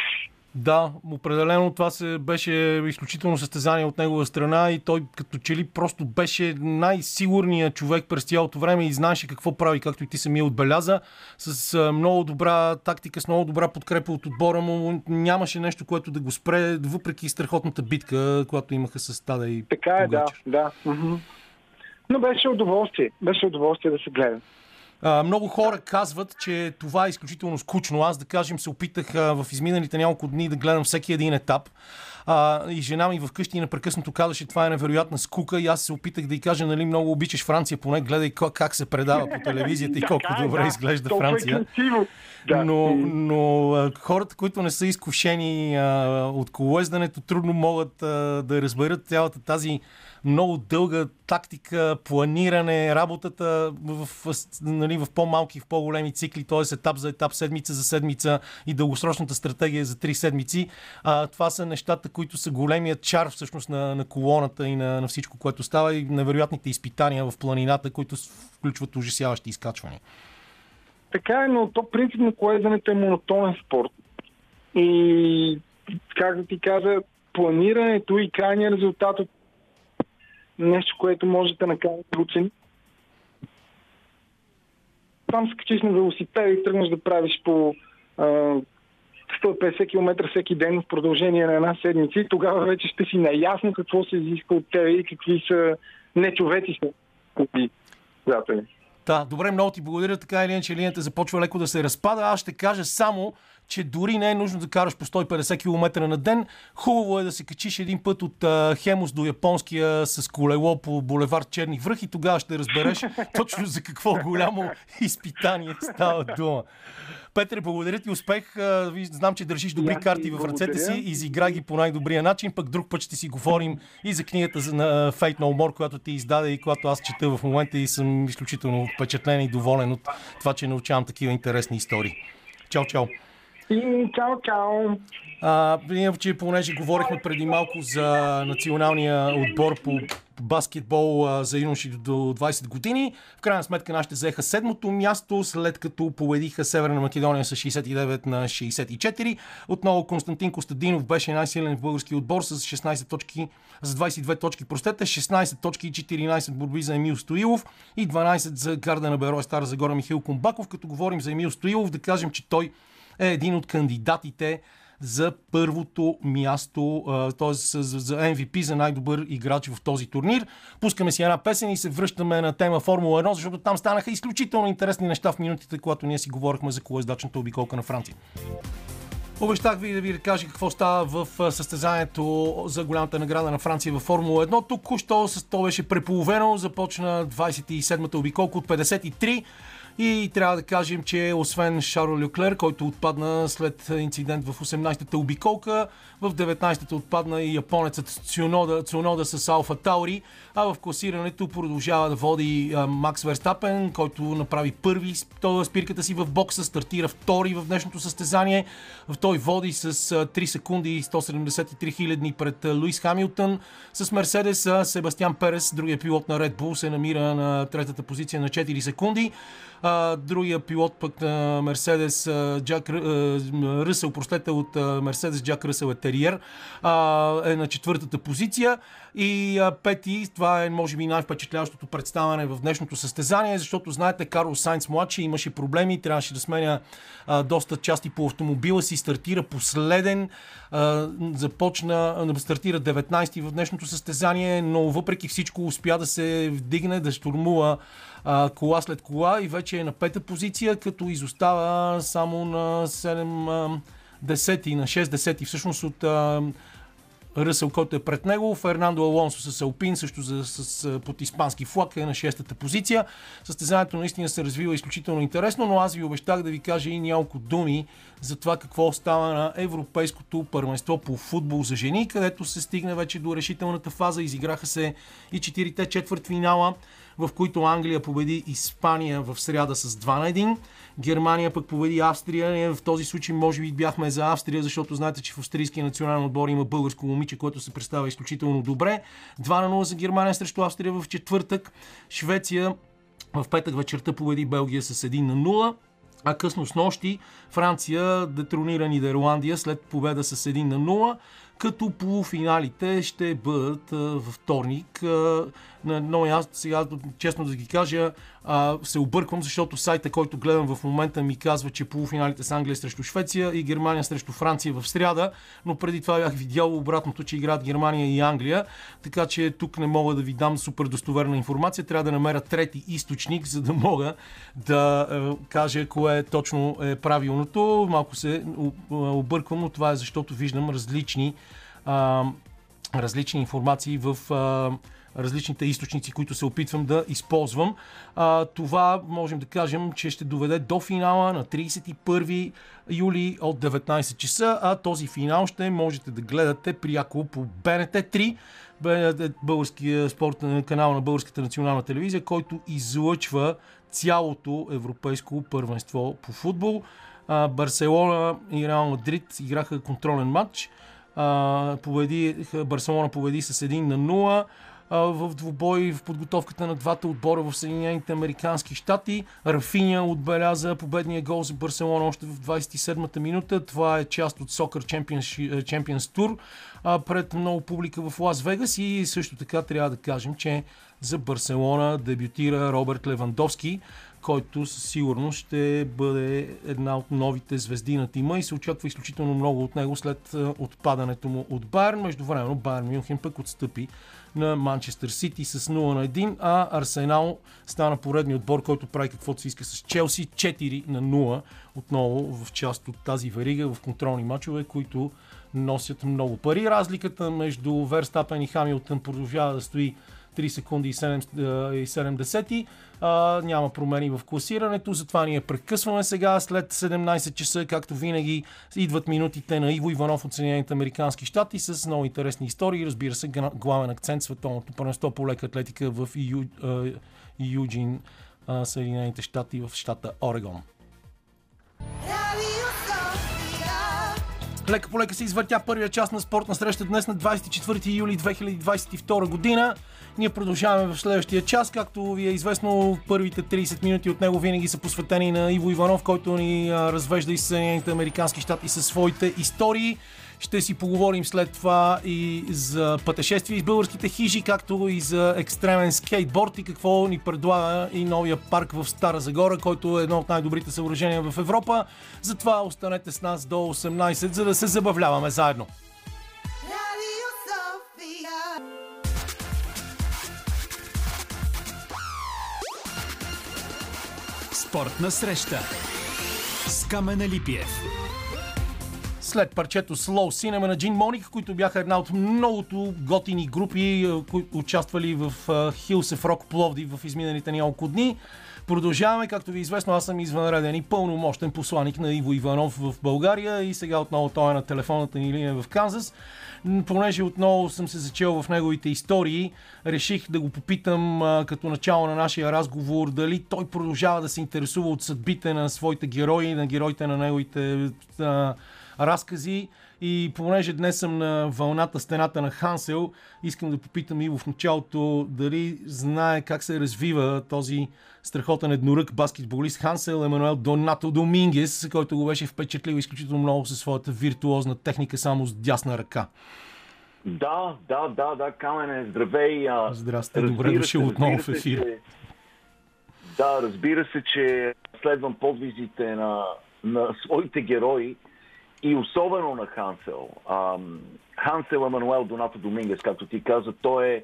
Да, определено това се беше изключително състезание от негова страна и той като че ли просто беше най-сигурният човек през цялото време и знаеше какво прави, както и ти самия отбеляза. С много добра тактика, с много добра подкрепа от отбора му. Нямаше нещо, което да го спре, въпреки страхотната битка, която имаха с Тада и Така е, да, да. Но беше удоволствие. Беше удоволствие да се гледа. А, много хора казват, че това е изключително скучно. Аз, да кажем, се опитах а, в изминалите няколко дни да гледам всеки един етап. А, и жена ми вкъщи непрекъснато казваше, това е невероятна скука. И аз се опитах да й кажа, нали, много обичаш Франция, поне гледай ка- как се предава по телевизията и колко добре да. изглежда Франция. Да. Но, но а, хората, които не са изкушени а, от колоездането, трудно могат а, да разберат цялата тази много дълга тактика, планиране, работата в, нали, в по-малки, в по-големи цикли, т.е. етап за етап, седмица за седмица и дългосрочната стратегия за три седмици. А, това са нещата, които са големият чар всъщност на, на колоната и на, на всичко, което става и невероятните изпитания в планината, които включват ужасяващи изкачвания. Така е, но то принципно колезането е монотонен спорт. И, както ти каза, планирането и крайният резултат от нещо, което може да накара учени. Там се качиш на велосипед и тръгнеш да правиш по а, 150 км всеки ден в продължение на една седмица и тогава вече ще си наясно какво се изиска от тебе и какви са тези приятели. Да, добре, много ти благодаря. Така или иначе линията започва леко да се разпада. Аз ще кажа само, че дори не е нужно да караш по 150 км на ден. Хубаво е да се качиш един път от а, Хемус до Японския с колело по булевард Черни връх и тогава ще разбереш точно за какво голямо изпитание става дума. Петре, благодаря ти успех. Знам, че държиш добри карти в ръцете си. Изиграй ги по най-добрия начин. Пък друг път ще си говорим и за книгата на Fate No More, която ти издаде и която аз чета в момента и съм изключително впечатлен и доволен от това, че научавам такива интересни истории. Чао, чао! И чао, чао! А, иначе, понеже говорихме преди малко за националния отбор по баскетбол а, за юноши до 20 години, в крайна сметка нашите взеха седмото място, след като победиха Северна Македония с 69 на 64. Отново Константин Костадинов беше най-силен в български отбор с 16 точки, с 22 точки, простете, 16 точки и 14 борби за Емил Стоилов и 12 за Гардена Берой Стара Загора Михаил Комбаков. Като говорим за Емил Стоилов, да кажем, че той е един от кандидатите за първото място, т.е. за MVP, за най-добър играч в този турнир. Пускаме си една песен и се връщаме на тема Формула 1, защото там станаха изключително интересни неща в минутите, когато ние си говорихме за колездачната обиколка на Франция. Обещах ви да ви кажа какво става в състезанието за голямата награда на Франция във Формула 1. Току-що с то беше преполовено. Започна 27-та обиколка от 53. И трябва да кажем, че освен Шаро Люклер, който отпадна след инцидент в 18-та обиколка, в 19-та отпадна и японецът Цунода, Цунода с Алфа Таури, а в класирането продължава да води Макс Верстапен, който направи първи спирката си в бокса, стартира втори в днешното състезание. Той води с а, 3 секунди и 173 хилядни пред Луис Хамилтън. С Мерседес а, Себастьян Перес, другия пилот на Red Bull, се намира на третата позиция на 4 секунди. А, другия пилот пък на Мерседес, Джак Ръ- а, Ръсъл, простете, от Мерседес, Джак Ръсъл е Териер, а, е на четвъртата позиция. И а, пети, това е може би най-впечатляващото представяне в днешното състезание, защото знаете, Карлос Сайнц младши имаше проблеми, трябваше да сменя а, доста части по автомобила си, стартира последен, а, започна, а, стартира 19-ти в днешното състезание, но въпреки всичко успя да се вдигне, да штурмува а, кола след кола и вече е на пета позиция, като изостава само на 7 а, десети, на 6 десети всъщност от а, Ръсъл, който е пред него. Фернандо Алонсо с Алпин, също за, с, с, под испански флаг е на шестата позиция. Състезанието наистина се развива изключително интересно, но аз ви обещах да ви кажа и няколко думи за това какво става на Европейското първенство по футбол за жени, където се стигна вече до решителната фаза. Изиграха се и четирите четвърт финала, в които Англия победи Испания в сряда с 2 на 1. Германия пък победи Австрия. Ние в този случай може би бяхме за Австрия, защото знаете, че в австрийския национален отбор има българско момиче, което се представя изключително добре. 2 на 0 за Германия срещу Австрия в четвъртък. Швеция в петък вечерта победи Белгия с 1 на 0. А късно с нощи Франция детронира Нидерландия след победа с 1 на 0 като полуфиналите ще бъдат във вторник. Но аз сега, честно да ги кажа, а, се обърквам, защото сайта, който гледам в момента ми казва, че полуфиналите са Англия срещу Швеция и Германия срещу Франция в сряда, но преди това бях видял обратното, че играят Германия и Англия, така че тук не мога да ви дам супер достоверна информация. Трябва да намеря трети източник, за да мога да е, кажа кое точно е правилното. Малко се обърквам, но това е защото виждам различни а, различни информации в а, различните източници, които се опитвам да използвам. А, това можем да кажем, че ще доведе до финала на 31 юли от 19 часа, а този финал ще можете да гледате пряко по БНТ 3 българския спортен канал на Българската национална телевизия, който излъчва цялото европейско първенство по футбол. А, Барселона и Реал Мадрид играха контролен матч. А, победи, Барселона победи с 1 на 0 в двубой в подготовката на двата отбора в Съединените Американски щати. Рафиня отбеляза победния гол за Барселона още в 27-та минута. Това е част от Soccer Champions, Champions Tour пред много публика в Лас Вегас и също така трябва да кажем, че за Барселона дебютира Роберт Левандовски, който със сигурност ще бъде една от новите звезди на тима и се очаква изключително много от него след отпадането му от Байерн. Междувременно Байерн Мюнхен пък отстъпи на Манчестър Сити с 0 на 1, а Арсенал стана поредния отбор, който прави каквото се иска с Челси 4 на 0, отново в част от тази верига в контролни матчове, които носят много пари. Разликата между Верстапен и Хамилтън продължава да стои 3 секунди и 7, и 7 десети. А, няма промени в класирането, затова ние прекъсваме сега след 17 часа, както винаги идват минутите на Иво Иванов от Съединените Американски щати с много интересни истории. Разбира се, главен акцент световното първенство по лека атлетика в Ю, Юджин, Съединените щати в щата Орегон. Лека по лека се извъртя първия част на спортна среща днес на 24 юли 2022 година. Ние продължаваме в следващия час. Както ви е известно, първите 30 минути от него винаги са посветени на Иво Иванов, който ни развежда из Съединените Американски щати със своите истории. Ще си поговорим след това и за пътешествие из българските хижи, както и за екстремен скейтборд и какво ни предлага и новия парк в Стара Загора, който е едно от най-добрите съоръжения в Европа. Затова останете с нас до 18, за да се забавляваме заедно. Спортна среща с Камена Липиев след парчето Slow Cinema на Джин Моник, които бяха една от многото готини групи, които участвали в Хилсев Рок Пловди в изминалите няколко дни. Продължаваме, както ви е известно, аз съм извънреден и пълномощен посланник на Иво Иванов в България и сега отново той е на телефонната ни линия в Канзас. Понеже отново съм се зачел в неговите истории, реших да го попитам като начало на нашия разговор дали той продължава да се интересува от съдбите на своите герои, на героите на неговите разкази. И понеже днес съм на вълната стената на Хансел, искам да попитам и в началото дали знае как се развива този страхотен еднорък баскетболист Хансел Емануел Донато Домингес, който го беше впечатлил изключително много със своята виртуозна техника само с дясна ръка. Да, да, да, да, Камене, здравей. Здрасти, добре дошъл отново в ефир. Че, да, разбира се, че следвам подвизите на, на своите герои и особено на Хансел. Хансел Емануел Донато Домингес, както ти каза, той е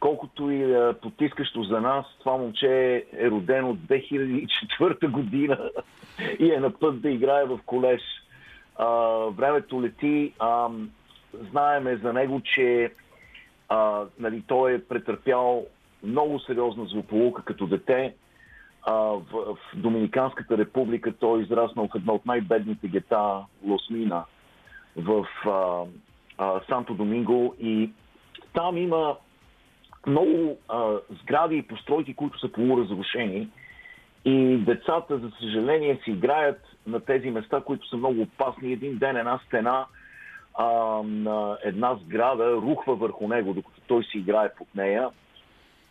колкото и е, потискащо за нас, това момче е родено от 2004 година и е на път да играе в колеж. А, времето лети. А, знаеме за него, че а, нали, той е претърпял много сериозна злополука като дете в, в Доминиканската република той е израснал в едно от най-бедните гета Лосмина в а, а, Санто Доминго и там има много а, сгради и постройки, които са полуразрушени и децата, за съжаление, си играят на тези места, които са много опасни. Един ден една стена а, на една сграда рухва върху него, докато той си играе под нея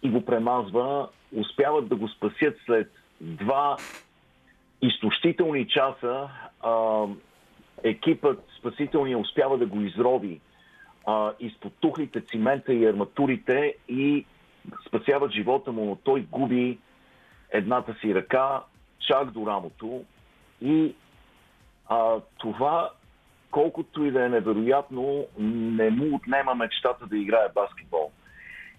и го премазва успяват да го спасят след два изтощителни часа а, екипът спасителния успява да го изрови а, изпод тухлите цимента и арматурите и спасяват живота му, но той губи едната си ръка чак до рамото и а, това, колкото и да е невероятно, не му отнема мечтата да играе баскетбол.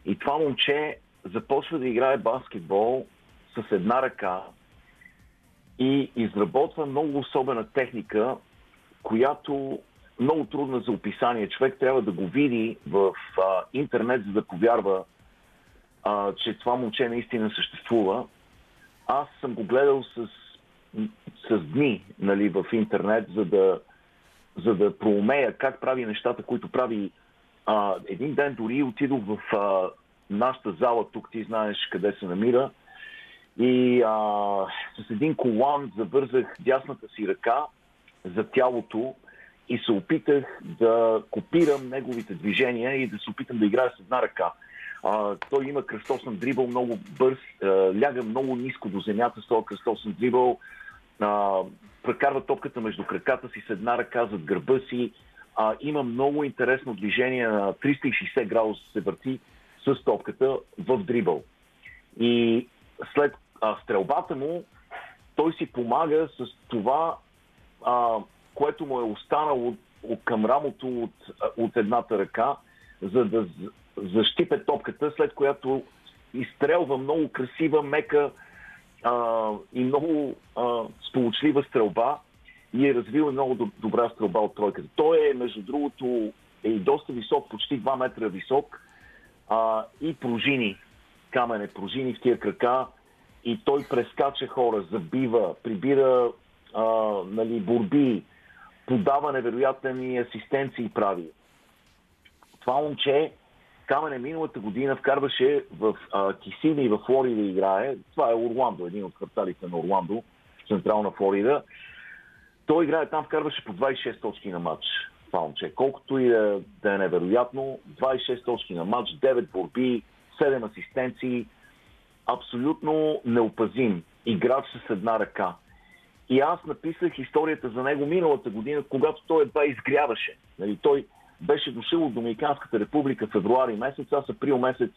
И това момче започва да играе баскетбол с една ръка и изработва много особена техника, която много трудна за описание. Човек трябва да го види в а, интернет, за да повярва, а, че това момче наистина съществува. Аз съм го гледал с, с дни нали, в интернет, за да, за да проумея как прави нещата, които прави. А, един ден дори отидох в а, нашата зала, тук ти знаеш къде се намира, и а, с един колан завързах дясната си ръка за тялото и се опитах да копирам неговите движения и да се опитам да играя с една ръка. А, той има кръстосен дрибъл, много бърз, а, ляга много ниско до земята с този кръстосен дрибъл, а, прекарва топката между краката си с една ръка зад гърба си. А, има много интересно движение на 360 градуса се върти с топката в дрибъл. И след а, стрелбата му, той си помага с това, а, което му е останало от, от към рамото от, от едната ръка, за да защипе топката, след която изстрелва много красива, мека а, и много а, сполучлива стрелба и е развил много добра стрелба от тройката. Той е, между другото, е и доста висок, почти 2 метра висок а, и пружини, камене пружини в тия крака и той прескача хора, забива, прибира а, нали, борби, подава невероятни асистенции прави. Това момче Камене миналата година вкарваше в Кисини в Флорида играе. Това е Орландо, един от кварталите на Орландо, централна Флорида. Той играе там, вкарваше по 26 точки на матч. Момче. Колкото и да, да е невероятно, 26 точки на матч, 9 борби, 7 асистенции. Абсолютно неопазим. Играч с една ръка. И аз написах историята за него миналата година, когато той едва изгряваше. Нали, той беше дошъл от Доминиканската република в февруари месец, аз април месец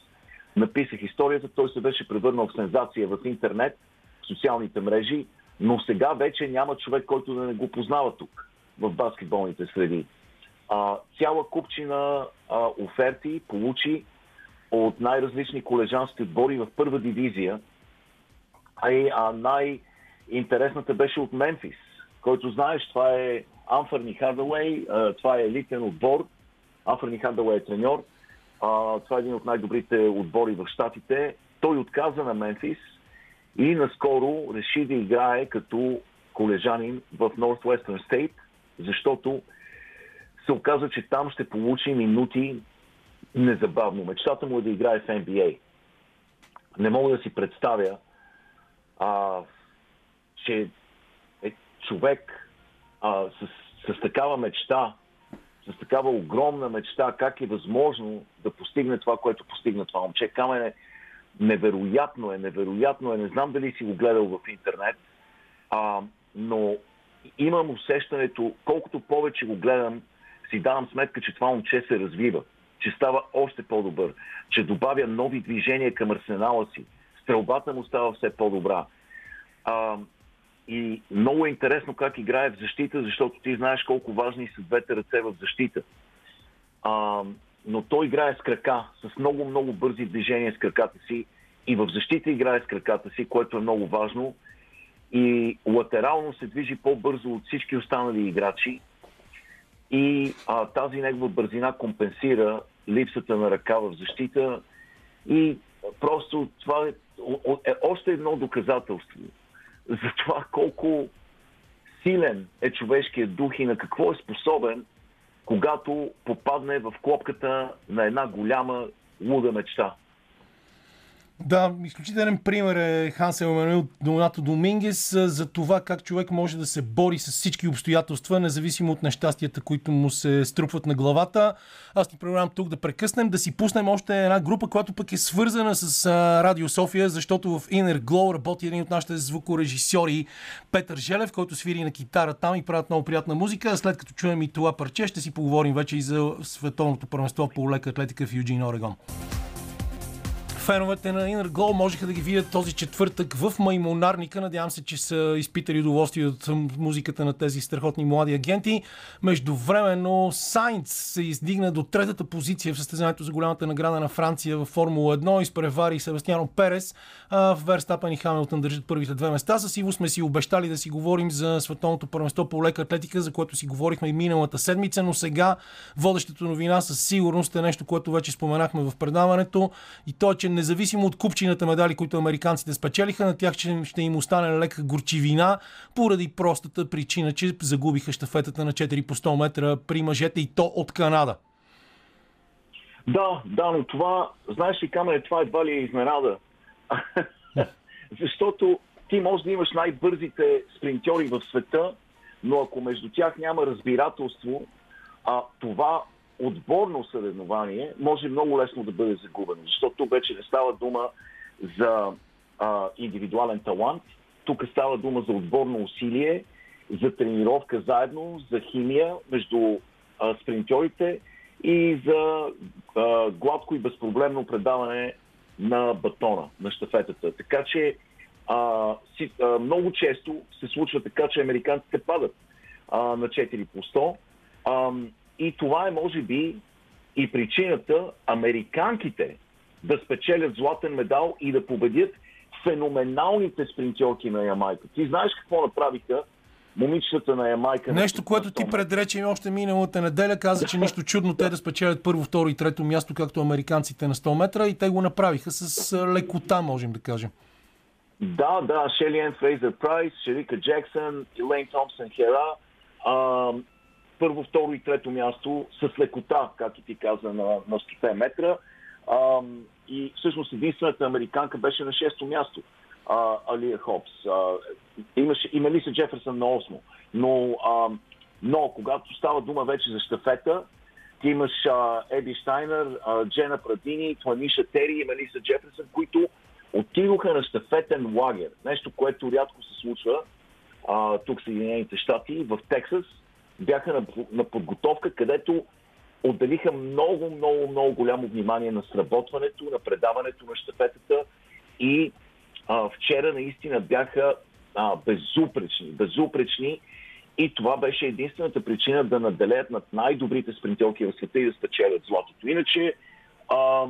написах историята, той се беше превърнал в сензация в интернет, в социалните мрежи, но сега вече няма човек, който да не го познава тук, в баскетболните среди. А, цяла купчина а, оферти получи от най-различни колежански отбори в първа дивизия, а, а най-интересната беше от Мемфис, който знаеш, това е Амфърни Хардауей, това е елитен отбор. Амфърни Хардауей е треньор. Това е един от най-добрите отбори в Штатите. Той отказа на Мемфис и наскоро реши да играе като колежанин в Northwestern State, защото се оказа, че там ще получи минути незабавно. Мечтата му е да играе в NBA. Не мога да си представя, а, че е човек а, с, с такава мечта, с такава огромна мечта, как е възможно да постигне това, което постигна това момче. Камен е невероятно е, невероятно е. Не знам дали си го гледал в интернет, а, но имам усещането, колкото повече го гледам, си давам сметка, че това момче се развива, че става още по-добър, че добавя нови движения към арсенала си. Стрелбата му става все по-добра. А, и много е интересно как играе в защита, защото ти знаеш колко важни са двете ръце в защита. А, но той играе с крака, с много-много бързи движения с краката си и в защита играе с краката си, което е много важно. И латерално се движи по-бързо от всички останали играчи. И а, тази негова бързина компенсира липсата на ръка в защита. И просто това е, е още едно доказателство за това колко силен е човешкият дух и на какво е способен, когато попадне в клопката на една голяма луда мечта. Да, изключителен пример е Хансел Емануил Донато Домингес за това как човек може да се бори с всички обстоятелства, независимо от нещастията, които му се струпват на главата. Аз ни предлагам тук да прекъснем, да си пуснем още една група, която пък е свързана с а, Радио София, защото в Inner Glow работи един от нашите звукорежисьори Петър Желев, който свири на китара там и правят много приятна музика. След като чуем и това парче, ще си поговорим вече и за световното първенство по лека атлетика в Юджин, Орегон феновете на Glow можеха да ги видят този четвъртък в Маймонарника. Надявам се, че са изпитали удоволствие от музиката на тези страхотни млади агенти. Междувременно Сайнц се издигна до третата позиция в състезанието за голямата награда на Франция в Формула 1. Изпревари Себастьяно Перес. В Верстапен и Хамилтън държат първите две места. С Иво сме си обещали да си говорим за световното първенство по лека атлетика, за което си говорихме и миналата седмица, но сега водещата новина със сигурност е нещо, което вече споменахме в предаването и то е, че независимо от купчината медали, които американците спечелиха, на тях ще, им остане лека горчивина, поради простата причина, че загубиха щафетата на 4 по 100 метра при мъжете и то от Канада. Да, да, но това, знаеш ли, камера, това едва ли е изненада. Защото ти можеш да имаш най-бързите спринтьори в света, но ако между тях няма разбирателство, а това отборно съревнование може много лесно да бъде загубено, защото тук вече не става дума за а, индивидуален талант, тук става дума за отборно усилие, за тренировка заедно, за химия между а, спринтьорите и за а, гладко и безпроблемно предаване на батона, на щафетата. Така че а, си, а, много често се случва така, че американците падат а, на 4 по 100. А, и това е, може би, и причината американките да спечелят златен медал и да победят феноменалните спринтьорки на Ямайка. Ти знаеш какво направиха момичетата на Ямайка? Нещо, на- което ти предрече още миналата неделя, каза, че нищо чудно те да спечелят първо, второ и трето място, както американците на 100 метра и те го направиха с лекота, можем да кажем. Да, да, Шели Ен Фрейзер Прайс, Шерика Джексън, Елейн Томпсън Хера. Първо, второ и трето място с лекота, както ти каза, на, на 100 метра. А, и всъщност единствената американка беше на шесто място. А, Алия Хопс. А, имаше и Мелиса Джеферсън на осмо. Но, а, но когато става дума вече за щафета, ти имаш а, Еби Штайнер, а, Джена Прадини, Туаниша Тери и Мелиса Джеферсън, които отидоха на щафетен лагер. Нещо, което рядко се случва а, тук в Съединените щати, в Тексас. Бяха на, на подготовка, където отделиха много, много, много голямо внимание на сработването, на предаването на щафетата и а, вчера наистина бяха а, безупречни, безупречни и това беше единствената причина да наделеят над най-добрите спринтелки в света и да спечелят златото. Иначе, а,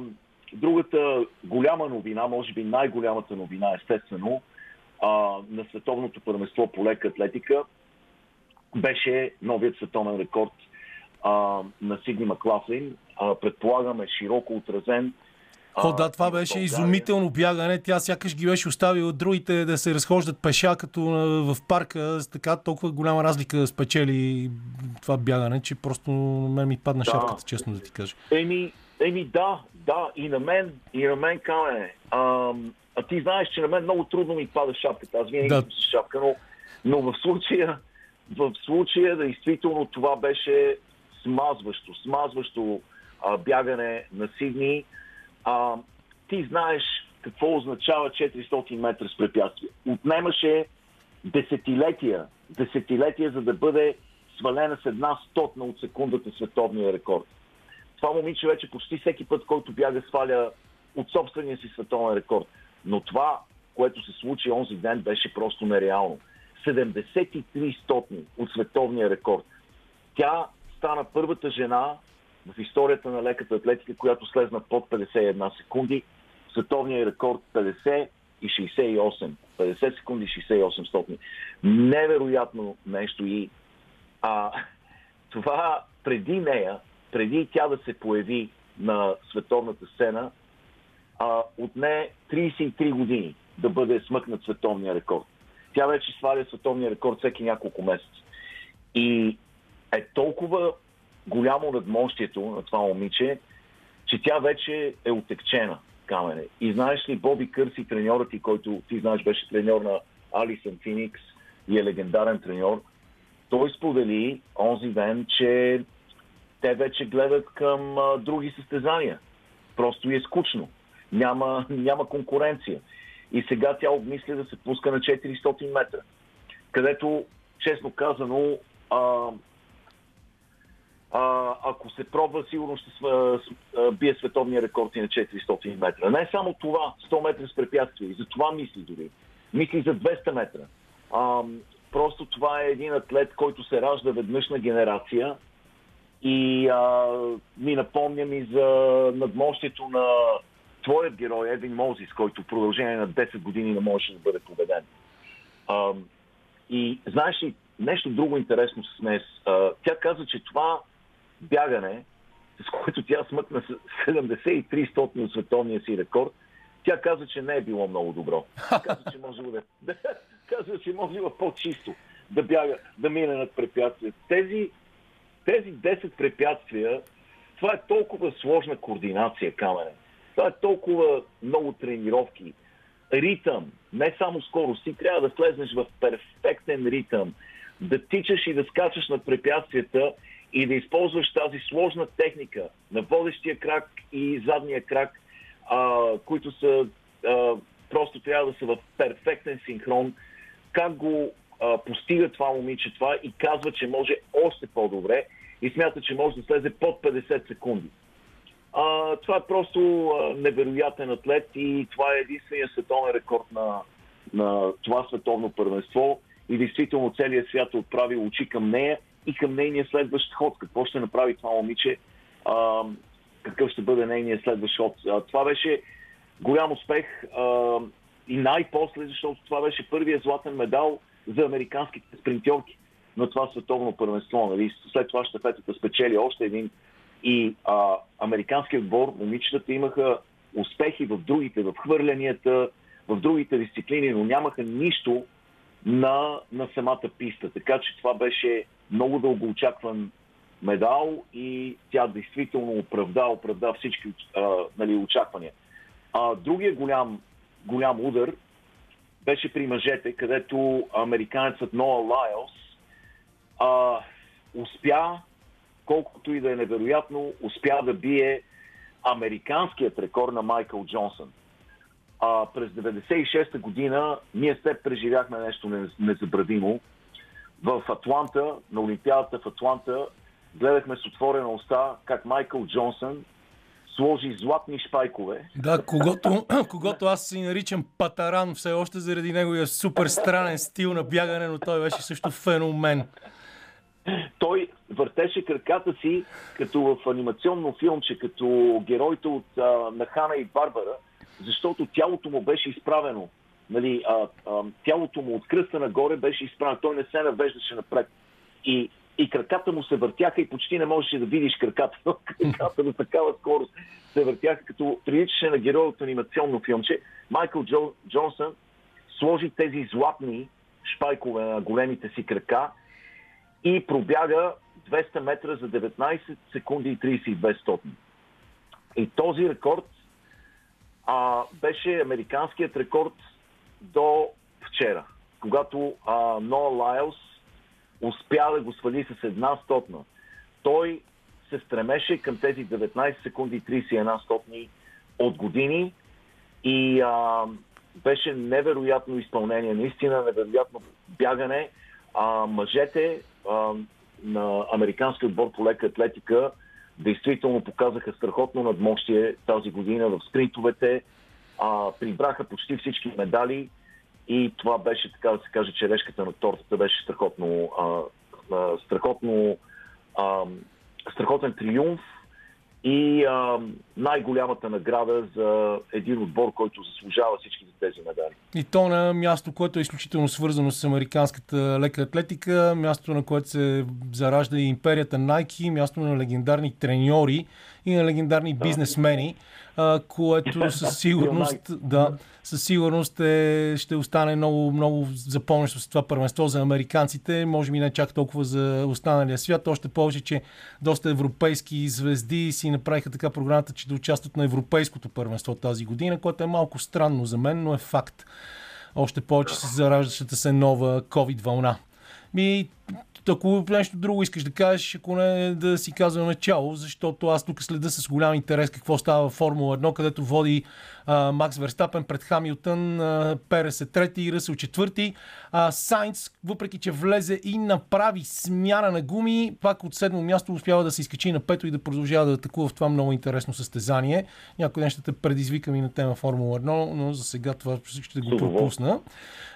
другата голяма новина, може би най-голямата новина, естествено, а, на световното първенство по лека атлетика беше новият световен рекорд а, на Сидни Маклафлин. А, предполагаме широко отразен. а, О, да, това беше България. изумително бягане. Тя сякаш ги беше оставила другите да се разхождат пеша, като а, в парка. Така толкова голяма разлика спечели това бягане, че просто на мен ми падна Да. шапката, честно да ти кажа. Еми, еми да, да, и на мен, и на мен камене. Ам, а ти знаеш, че на мен много трудно ми пада шапката. Аз винаги Да. съм с шапка, но, но в случая, в случая, действително това беше смазващо, смазващо а, бягане на Сидни. А, ти знаеш какво означава 400 метра с препятствие. Отнемаше десетилетия, десетилетия, за да бъде свалена с една стотна от секундата световния рекорд. Това момиче вече почти всеки път, който бяга, сваля от собствения си световен рекорд. Но това, което се случи онзи ден, беше просто нереално. 73 стотни от световния рекорд. Тя стана първата жена в историята на леката атлетика, която слезна под 51 секунди. Световният рекорд 50 и 68. 50 секунди и 68 стотни. Невероятно нещо и а, това преди нея, преди тя да се появи на световната сцена, а, отне 33 години да бъде смъкнат световния рекорд. Тя вече сваля световния рекорд всеки няколко месеца. И е толкова голямо надмощието на това момиче, че тя вече е отекчена. камене. И знаеш ли, Боби Кърси, треньорът ти, който ти знаеш беше треньор на Алисън Феникс и е легендарен треньор, той сподели онзи ден, че те вече гледат към а, други състезания. Просто е скучно. Няма, няма конкуренция. И сега тя обмисля да се пуска на 400 метра. Където, честно казано, а, а, ако се пробва, сигурно ще св- с- а, бие световния рекорд и на 400 метра. Не само това, 100 метра с препятствия. И за това мисли дори. Мисли за 200 метра. А, просто това е един атлет, който се ражда веднъж на генерация и а, ми напомням и за надмощието на твоят герой Едвин Мозис, който в продължение на 10 години не можеше да бъде победен. А, и знаеш ли, нещо друго интересно с. А, тя каза, че това бягане, с което тя смъкна с 73 стотни от световния си рекорд, тя каза, че не е било много добро. Каза, че може да, да каза, че може да по-чисто да бяга, да мине над препятствия. Тези, тези 10 препятствия, това е толкова сложна координация, камене. Това е толкова много тренировки. Ритъм, не само скорост. Ти трябва да слезнеш в перфектен ритъм, да тичаш и да скачаш над препятствията и да използваш тази сложна техника на водещия крак и задния крак, а, които са а, просто трябва да са в перфектен синхрон. Как го а, постига това момиче това и казва, че може още по-добре и смята, че може да слезе под 50 секунди. А, това е просто а, невероятен атлет и това е единствения световен рекорд на, на това световно първенство. И действително целият свят е отправил очи към нея и към нейния следващ ход. Какво ще направи това момиче? А, какъв ще бъде нейният следващ ход? А, това беше голям успех а, и най-после, защото това беше първият златен медал за американските спринтьорки на това световно първенство. Нали? След това щафетата спечели още един и а, американският отбор, момичетата имаха успехи в другите, в хвърлянията, в другите дисциплини, но нямаха нищо на, на самата писта. Така че това беше много дълго очакван медал и тя действително оправда, оправда всички а, нали, очаквания. А, другия голям, голям удар беше при мъжете, където американецът Ноа Лайлс а, успя колкото и да е невероятно, успя да бие американският рекорд на Майкъл Джонсън. А, през 96-та година ние с теб преживяхме нещо незабравимо. В Атланта, на Олимпиадата в Атланта, гледахме с отворена уста как Майкъл Джонсън сложи златни шпайкове. Да, когато, когато аз си наричам Патаран, все още заради неговия супер странен стил на бягане, но той беше също феномен той въртеше краката си като в анимационно филмче, като героите от а, на и Барбара, защото тялото му беше изправено. Нали, а, а, тялото му от кръста нагоре беше изправено. Той не се навеждаше напред. И, и краката му се въртяха и почти не можеше да видиш краката. краката на такава скорост се въртяха, като приличаше на герой от анимационно филмче. Майкъл Джо, Джонсън сложи тези златни шпайкове на големите си крака и пробяга 200 метра за 19 секунди и 32 стотни. И този рекорд а, беше американският рекорд до вчера, когато а, Ноа Лайлс успя да го свали с една стотна. Той се стремеше към тези 19 секунди и 31 стотни от години и а, беше невероятно изпълнение, наистина невероятно бягане. А, мъжете на американски отбор по лека атлетика действително показаха страхотно надмощие тази година в спринтовете, а, прибраха почти всички медали и това беше, така да се каже, черешката на тортата беше страхотно, а, а, страхотно а, страхотен триумф и а, най-голямата награда за един отбор, който заслужава всички за тези медали. И то на място, което е изключително свързано с американската лека атлетика, място на което се заражда и империята Nike, място на легендарни треньори и на легендарни да. бизнесмени, а, което със сигурност, да, със сигурност е, ще остане много, много запомнящо с това първенство за американците, може би не чак толкова за останалия свят, още повече, че доста европейски звезди си направиха така програмата, че да участват на Европейското първенство тази година, което е малко странно за мен, но е факт. Още повече с зараждащата се нова COVID вълна. Ми, ако нещо друго искаш да кажеш, ако не да си казвам начало, защото аз тук следа с голям интерес какво става в Формула 1, където води а, Макс Верстапен пред Хамилтън, а, Перес е трети и Ръсъл четвърти. А, Сайнц, въпреки че влезе и направи смяна на гуми, пак от седмо място успява да се изкачи на пето и да продължава да атакува в това много интересно състезание. Някой ден ще те предизвикам и на тема Формула 1, но за сега това ще го пропусна.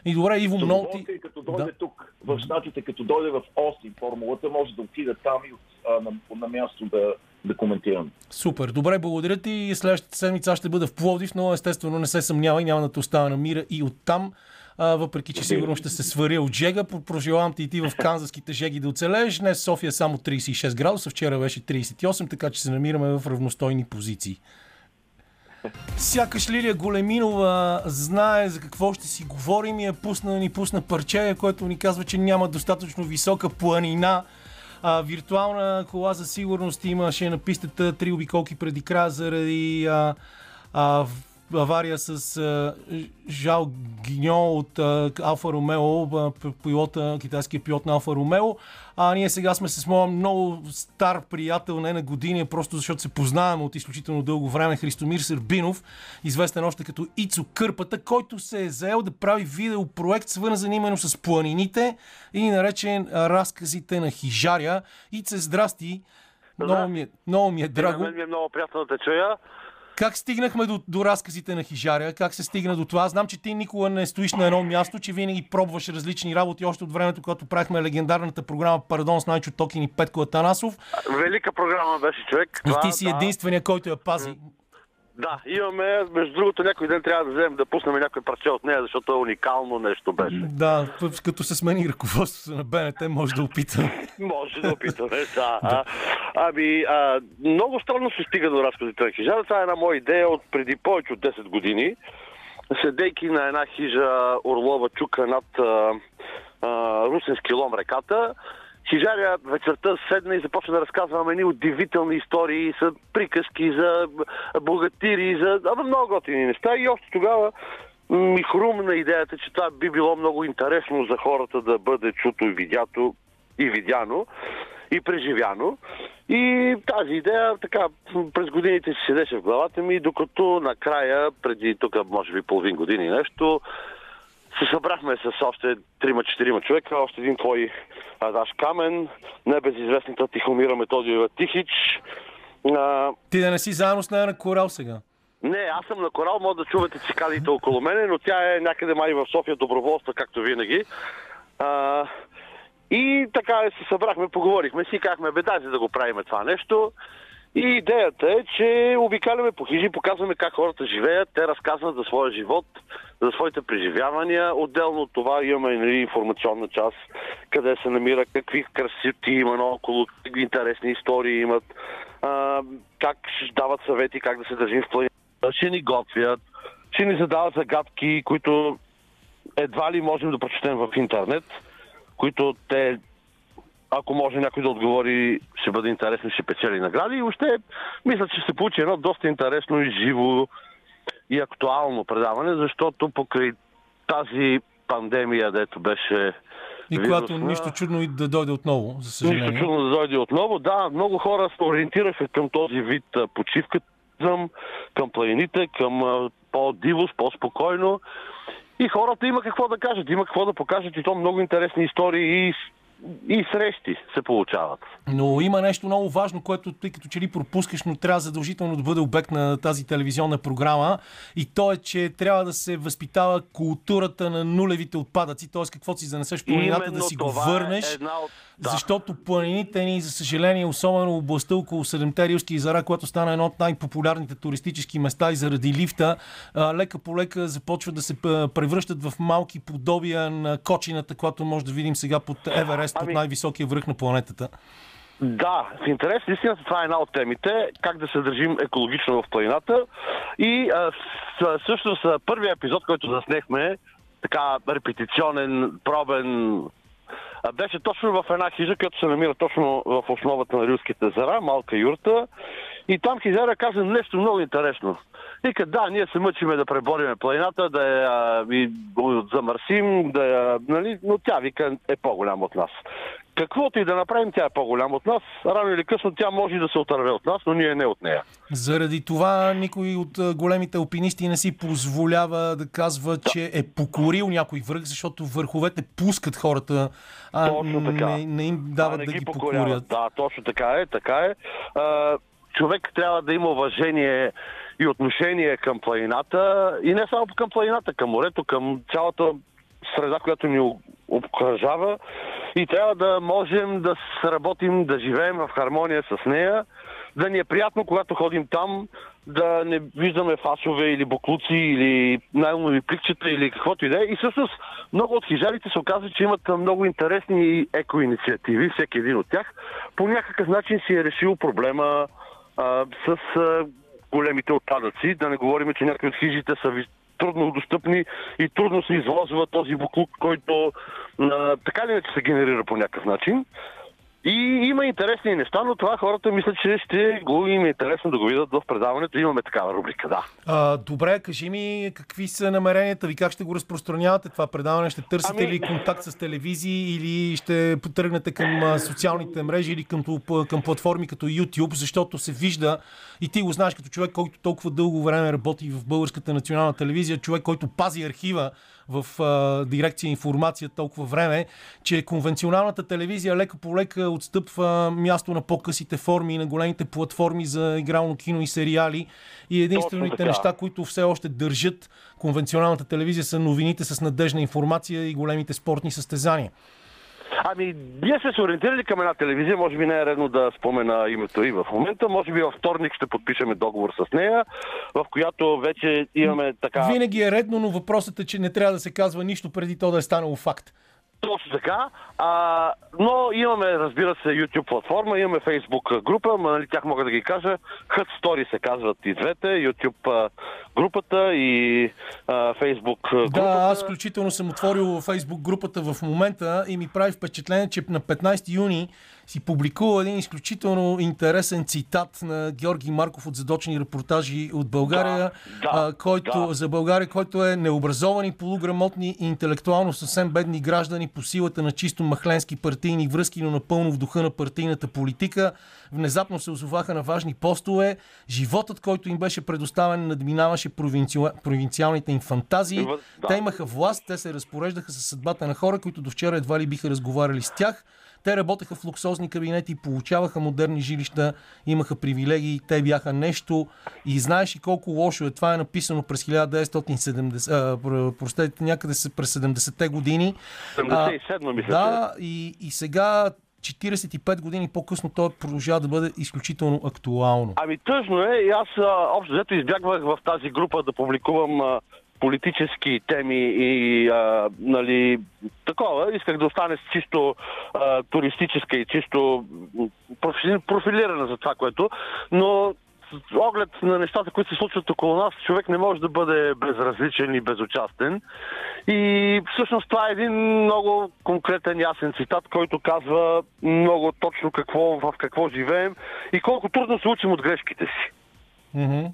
И добре, Иво Мнолти... удоволствие, като дойде Да. тук в Штатите, като дойде в Остин формулата, може да отида там и а, на, на място да, да коментирам. Супер, добре, благодаря ти. Следващата седмица ще бъда в Пловдив, но естествено не се съмнявай, няма да те оставя на мира и оттам. А, въпреки, че сигурно ще се сваря от жега, пожелавам ти и ти в канзаските жеги да оцелееш. Днес София е само 36 градуса, вчера беше 38, така че се намираме в равностойни позиции. Сякаш Лилия Големинова знае за какво ще си говорим и е пусна, ни пусна парче, което ни казва, че няма достатъчно висока планина. А, виртуална кола за сигурност имаше на пистата три обиколки преди края заради а, а, авария с а, Жал Гиньо от а, Алфа Ромео, а, пилота, китайския пилот на Алфа Ромео. А ние сега сме с моя много стар приятел, не на години, просто защото се познаваме от изключително дълго време, Христомир Сърбинов, известен още като Ицо Кърпата, който се е заел да прави видеопроект, свързан именно с планините и наречен Разказите на Хижаря. Ице, здрасти! Много ми е, много ми е На драго. мен ми е много приятно да те чуя. Как стигнахме до, до разказите на Хижаря? Как се стигна до това? Знам, че ти никога не стоиш на едно място, че винаги пробваш различни работи още от времето, когато правихме легендарната програма Пардон с Найчо Токин и Петко Атанасов. Велика програма беше човек. И ти си единствения, който я пази. Да, имаме, между другото, някой ден трябва да вземем да пуснем някой парче от нея, защото е уникално нещо беше. Да, като се смени ръководството на БНТ, може да опитаме. Може да опитаме, да. Ами, а, много странно се стига до разказите на хижара. Това е една моя идея от преди повече от 10 години. Седейки на една хижа Орлова чука над а, а, Русенски лом реката, Хижаря вечерта седна и започна да разказваме едни удивителни истории, за приказки, за богатири, за абе, много готини неща. И още тогава ми хрумна идеята, че това би било много интересно за хората да бъде чуто и видято и видяно и преживяно. И тази идея така през годините си седеше в главата ми, докато накрая, преди тук може би половин години нещо, се събрахме с още 3-4 човека, още един твой Адаш Камен, небезизвестната Тихомира Методиева Тихич. А, Ти да не си заедно с нея на корал сега. не, аз съм на корал, може да чувате цикадите около мене, но тя е някъде май в София доброволства, както винаги. А, и така се събрахме, поговорихме си, казахме, бе, да го правим това нещо. И идеята е, че обикаляме по хижи, показваме как хората живеят, те разказват за своя живот, за своите преживявания. Отделно от това имаме нали, информационна част, къде се намира, какви красоти има наоколо, какви интересни истории имат, а, как дават съвети, как да се държим в планината, ще ни готвят, ще ни задават загадки, които едва ли можем да прочетем в интернет, които те ако може някой да отговори, ще бъде интересно, ще печели награди. И още мисля, че се получи едно доста интересно и живо и актуално предаване, защото покрай тази пандемия, дето беше И вирусна, когато нищо чудно и да дойде отново, за Нищо съжаление. чудно да дойде отново. Да, много хора се ориентираха към този вид почивка, към, планините, към а, по-дивост, по-спокойно. И хората има какво да кажат, има какво да покажат и то много интересни истории и, и срещи се получават. Но има нещо много важно, което тъй като че ли пропускаш, но трябва задължително да бъде обект на тази телевизионна програма. И то е, че трябва да се възпитава културата на нулевите отпадъци, т.е. какво си занесеш планината, да си го е върнеш. една от- да. Защото планините ни, за съжаление, особено областта около Седемте Рилски езера, която стана едно от най-популярните туристически места и заради лифта, лека по лека започват да се превръщат в малки подобия на кочината, която може да видим сега под Еверест, под Ами- най-високия връх на планетата. Да, в интерес на истината това е една от темите, как да се държим екологично в планината. И а, с- всъщност първият епизод, който заснехме, така репетиционен, пробен, а, беше точно в една хижа, която се намира точно в основата на Рилските езера, малка юрта. И там Хизера каза нещо много интересно. Вика, да, ние се мъчиме да пребориме планината, да я и замърсим, да я, нали, но тя, вика, е по-голяма от нас. Каквото и да направим, тя е по-голяма от нас. Рано или късно тя може да се отърве от нас, но ние не от нея. Заради това никой от големите алпинисти не си позволява да казва, че е покорил някой връх, защото върховете пускат хората, а Точно така. не, не им дават А, да не ги покоряват. покорят. Да, точно така е, така е. А, човек трябва да има уважение и отношение към планината и не само към планината, към морето, към цялата среда, която ни обкръжава и трябва да можем да с- работим, да живеем в хармония с нея, да ни е приятно, когато ходим там, да не виждаме фасове или буклуци или найлонови пликчета или каквото и да е. И всъщност много от хижарите се оказва, че имат много интересни екоинициативи, всеки един от тях. По някакъв начин си е решил проблема с а, големите отпадъци. Да не говорим, че някои от хижите са трудно достъпни и трудно се извозва този буклук, който а, така или иначе се генерира по някакъв начин. И има интересни неща, но това хората мислят, че ще го им е интересно да го видят в предаването. Имаме такава рубрика, да. А, добре, кажи ми какви са намеренията ви, как ще го разпространявате това предаване? Ще търсите Ами- ли контакт с телевизии или ще потръгнете към социалните мрежи или към, към платформи като YouTube, защото се вижда и ти го знаеш като човек, който толкова дълго време работи в Българската национална телевизия, човек, който пази архива в а, дирекция информация толкова време, че конвенционалната телевизия лека по лека отстъпва място на по-късите форми и на големите платформи за игрално кино и сериали. И единствените неща, които все още държат конвенционалната телевизия са новините с надежна информация и големите спортни състезания. Ами, сме се ориентирали към една телевизия, може би не е редно да спомена името и в момента. Може би във вторник ще подпишеме договор с нея, в която вече имаме така... Винаги е редно, но въпросът е, че не трябва да се казва нищо преди то да е станало факт. Точно така. А, но имаме, разбира се, YouTube платформа, имаме Facebook група, ма, нали, тях мога да ги кажа. Hut Story се казват и двете, YouTube групата и а, Facebook групата. Да, аз включително съм отворил Фейсбук групата в момента и ми прави впечатление, че на 15 юни си публикува един изключително интересен цитат на Георги Марков от задочни репортажи от България, Да, а, който, да. за България, който е необразовани, полуграмотни и интелектуално съвсем бедни граждани по силата на чисто махленски партийни връзки, но напълно в духа на партийната политика. Внезапно се озоваха на важни постове. Животът, който им беше предоставен, надминаваше провинци- провинциалните им фантазии. Да. Те имаха власт, те се разпореждаха със съдбата на хора, които до вчера едва ли биха разговаряли с тях. Те работеха в луксозни кабинети, получаваха модерни жилища, имаха привилегии, те бяха нещо. И знаеш и колко лошо е. Това е написано през 1970, а, пр- простете, някъде се през 70-те години. 77 мисля. Да, и, и сега 45 години по-късно то продължава да бъде изключително актуално. Ами тъжно е и аз а, общо взето избягвах в тази група да публикувам а, политически теми и а, нали, такова. Исках да остане с чисто а, туристическа и чисто профилирана за това, което. Но оглед на нещата, които се случват около нас, човек не може да бъде безразличен и безучастен. И всъщност това е един много конкретен ясен цитат, който казва много точно какво, в какво живеем и колко трудно се учим от грешките си. Мгм.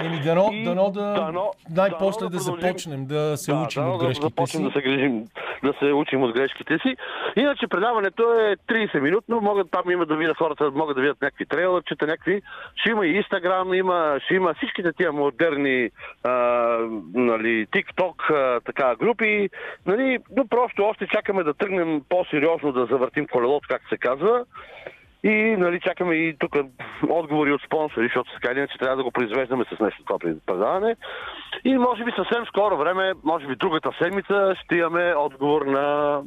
Еми, дано, И дано да дано- най-после дано да, да започнем да се учим дано от да грешките започнем си. да се грижим, да се учим от грешките си. Иначе предаването е 30 минутно, могат там има да видят хората, могат да видят някакви трейлърчета, някакви. Ще има и Инстаграм, има, ще има всичките тия модерни а, нали, TikTok, а, така, групи. Нали, но просто още чакаме да тръгнем по-сериозно да завъртим колелото, както се казва. И нали, чакаме и тук отговори от спонсори, защото така или иначе трябва да го произвеждаме с нещо това предаване. И може би съвсем скоро време, може би другата седмица, ще имаме отговор на,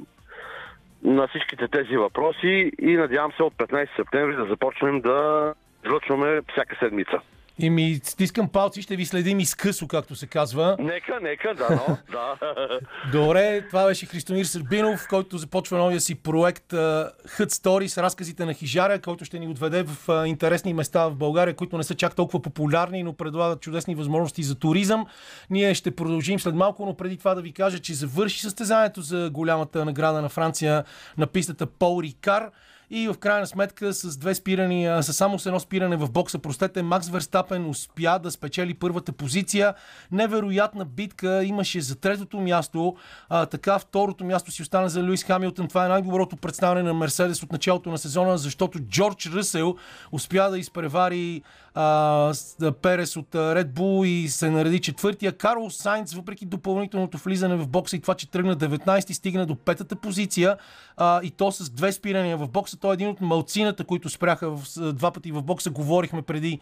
на всичките тези въпроси и надявам се от 15 септември да започнем да излъчваме всяка седмица. И ми стискам палци, ще ви следим изкъсо, както се казва. Нека, нека, да, но, да. Добре, това беше Христомир Сърбинов, който започва новия си проект Hut Stories, разказите на хижаря, който ще ни отведе в интересни места в България, които не са чак толкова популярни, но предлагат чудесни възможности за туризъм. Ние ще продължим след малко, но преди това да ви кажа, че завърши състезанието за голямата награда на Франция на пистата Пол Рикар. И в крайна сметка с две спирания, с само с едно спиране в бокса, простете, Макс Верстапен успя да спечели първата позиция. Невероятна битка имаше за третото място. А, така второто място си остана за Луис Хамилтън. Това е най-доброто представяне на Мерседес от началото на сезона, защото Джордж Ръсел успя да изпревари а, Перес от Red Bull и се нареди четвъртия. Карлос Сайнц, въпреки допълнителното влизане в бокса и това, че тръгна 19 стигна до петата позиция а, и то с две спирания в бокса. Той е един от малцината, които спряха в, два пъти в бокса. Говорихме преди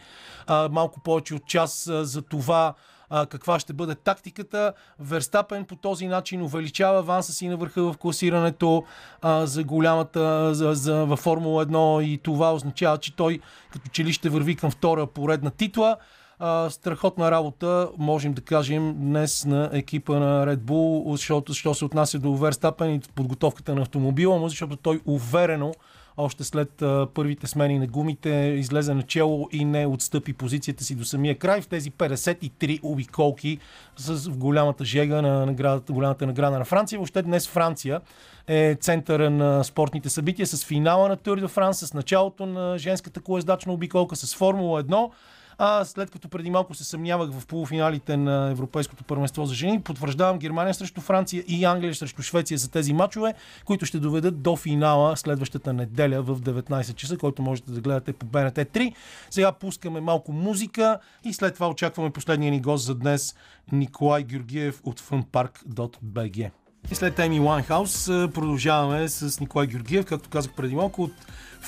а, малко повече от час а, за това а, каква ще бъде тактиката. Верстапен по този начин увеличава аванса си на върха в класирането а, за голямата за, за, във Формула 1 и това означава, че той като че ли ще върви към втора поредна титла. А, страхотна работа, можем да кажем, днес на екипа на Red Bull, защото що се отнася до Верстапен и подготовката на автомобила му, защото той уверено още след първите смени на гумите излезе начало и не отстъпи позицията си до самия край в тези 53 обиколки с голямата жега на наградата, голямата награда на Франция. Въобще днес Франция е центъра на спортните събития с финала на Тур де Франс, с началото на женската колездачна обиколка, с Формула 1. А след като преди малко се съмнявах в полуфиналите на Европейското първенство за жени, потвърждавам Германия срещу Франция и Англия срещу Швеция за тези матчове, които ще доведат до финала следващата неделя в 19 часа, който можете да гледате по БНТ 3. Сега пускаме малко музика и след това очакваме последния ни гост за днес Николай Георгиев от funpark.bg. И след Лайнхаус а, продължаваме с Николай Георгиев, както казах преди малко, от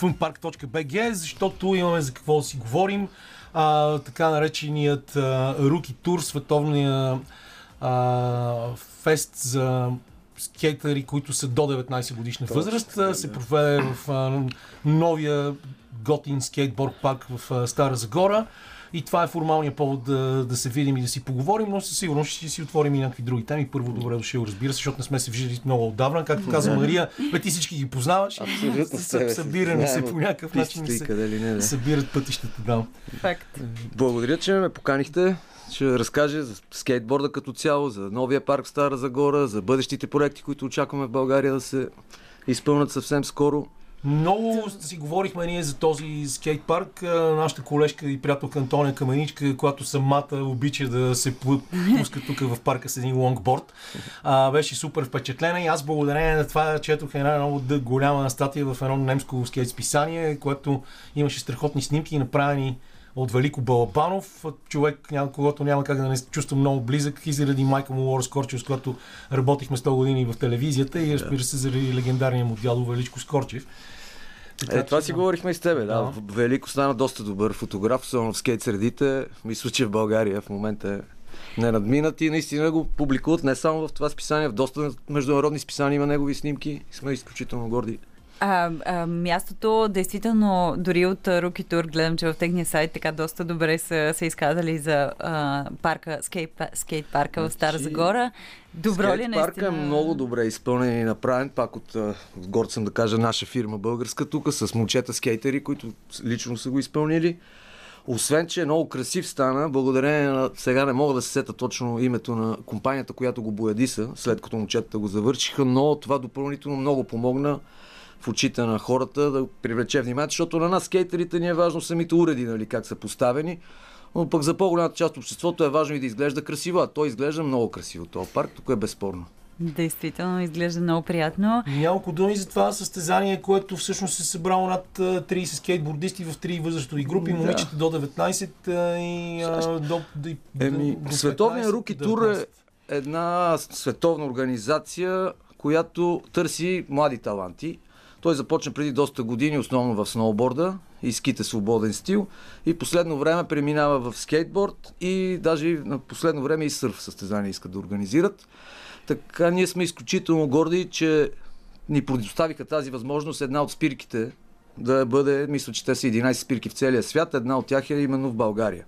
funpark.bg, защото имаме за какво да си говорим. А, така нареченият а, Руки Тур, световния а, фест за скейтъри, които са до 19 годишна възраст, а, се проведе в а, новия готин скейтборд парк в а, Стара Загора. И това е формалният повод да, да се видим и да си поговорим, но със сигурност ще си отворим и някакви други теми. Първо, добре дошъл, разбира се, защото не сме се виждали много отдавна. Както каза Мария, бе ти всички ги познаваш. Абсолютно, С- себе си. Събиране се по някакъв начин се, къде ли не, да. събират пътищата. Да. Факт. Благодаря, че ме поканихте. Ще разкаже за скейтборда като цяло, за новия парк в Стара Загора, за бъдещите проекти, които очакваме в България да се изпълнят съвсем скоро. Много си говорихме ние за този скейт парк. Нашата колежка и приятелка Антония Каменичка, която самата обича да се пу- пуска тук в парка с един лонгборд, а, беше супер впечатлена и аз благодарение на това четох една много голяма статия в едно немско скейт списание, което имаше страхотни снимки, направени от Велико Балабанов, човек, когато няма как да не чувствам много близък и заради майка му Лора Скорчев, с която работихме 100 години в телевизията и разбира се заради легендарния му дядо Величко Скорчев. Е, това си да. говорихме и с тебе. Да. Да. Велико стана доста добър фотограф, особено в скейт средите. Мисля, че в България в момента е ненадминат и наистина го публикуват не само в това списание, в доста международни списания има негови снимки. Сме изключително горди. А, а, мястото, действително, дори от Руки Тур, гледам, че в техния сайт така доста добре са се изказали за а, парка, скейт, скейт парка в Стара Значи, Загора. Добро ли е Скейт парка наистина? е много добре изпълнен и направен, пак от, а, горд съм да кажа, наша фирма българска тук, с момчета скейтери, които лично са го изпълнили. Освен, че е много красив стана, благодарение на... Сега не мога да се сета точно името на компанията, която го боядиса, след като момчетата го завършиха, но това допълнително много помогна в очите на хората да привлече внимание, защото на нас скейтерите ни е важно самите уреди, нали, как са поставени. Но пък за по-голямата част от обществото е важно и да изглежда красиво, а той изглежда много красиво. този парк тук е безспорно. Действително, изглежда много приятно. Няколко думи за това състезание, което всъщност е събрало над а, 30 скейтбордисти в три възрастови групи, Да. момичета до 19 а, и а, до, до, Еми, до Световния 15, руки до тур 19. е една световна организация, която търси млади таланти. Той започна преди доста години, основно в сноуборда и ските свободен стил. И последно време преминава в скейтборд и даже на последно време и сърф състезания искат да организират. Така ние сме изключително горди, че ни предоставиха тази възможност една от спирките да бъде, мисля, че те са 11 спирки в целия свят, една от тях е именно в България.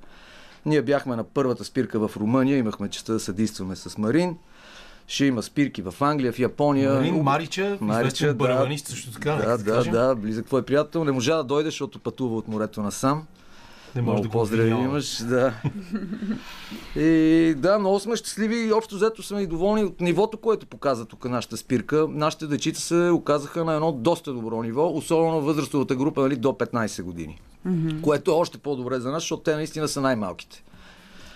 Ние бяхме на първата спирка в Румъния, имахме честа да съдействаме с Марин. Ще има спирки в Англия, в Япония. Марин Марича, Марича, да. барабанист също така. Да, да да, кажем. да, близък твой приятел. Не можа да дойде, защото пътува от морето насам. Не може Много да го поздрави имаш, да. И да, много сме щастливи и общо взето сме и доволни от нивото, което показа тук нашата спирка. Нашите дечица се оказаха на едно доста добро ниво, особено възрастовата група нали, до 15 години. Което е още по-добре за нас, защото те наистина са най-малките.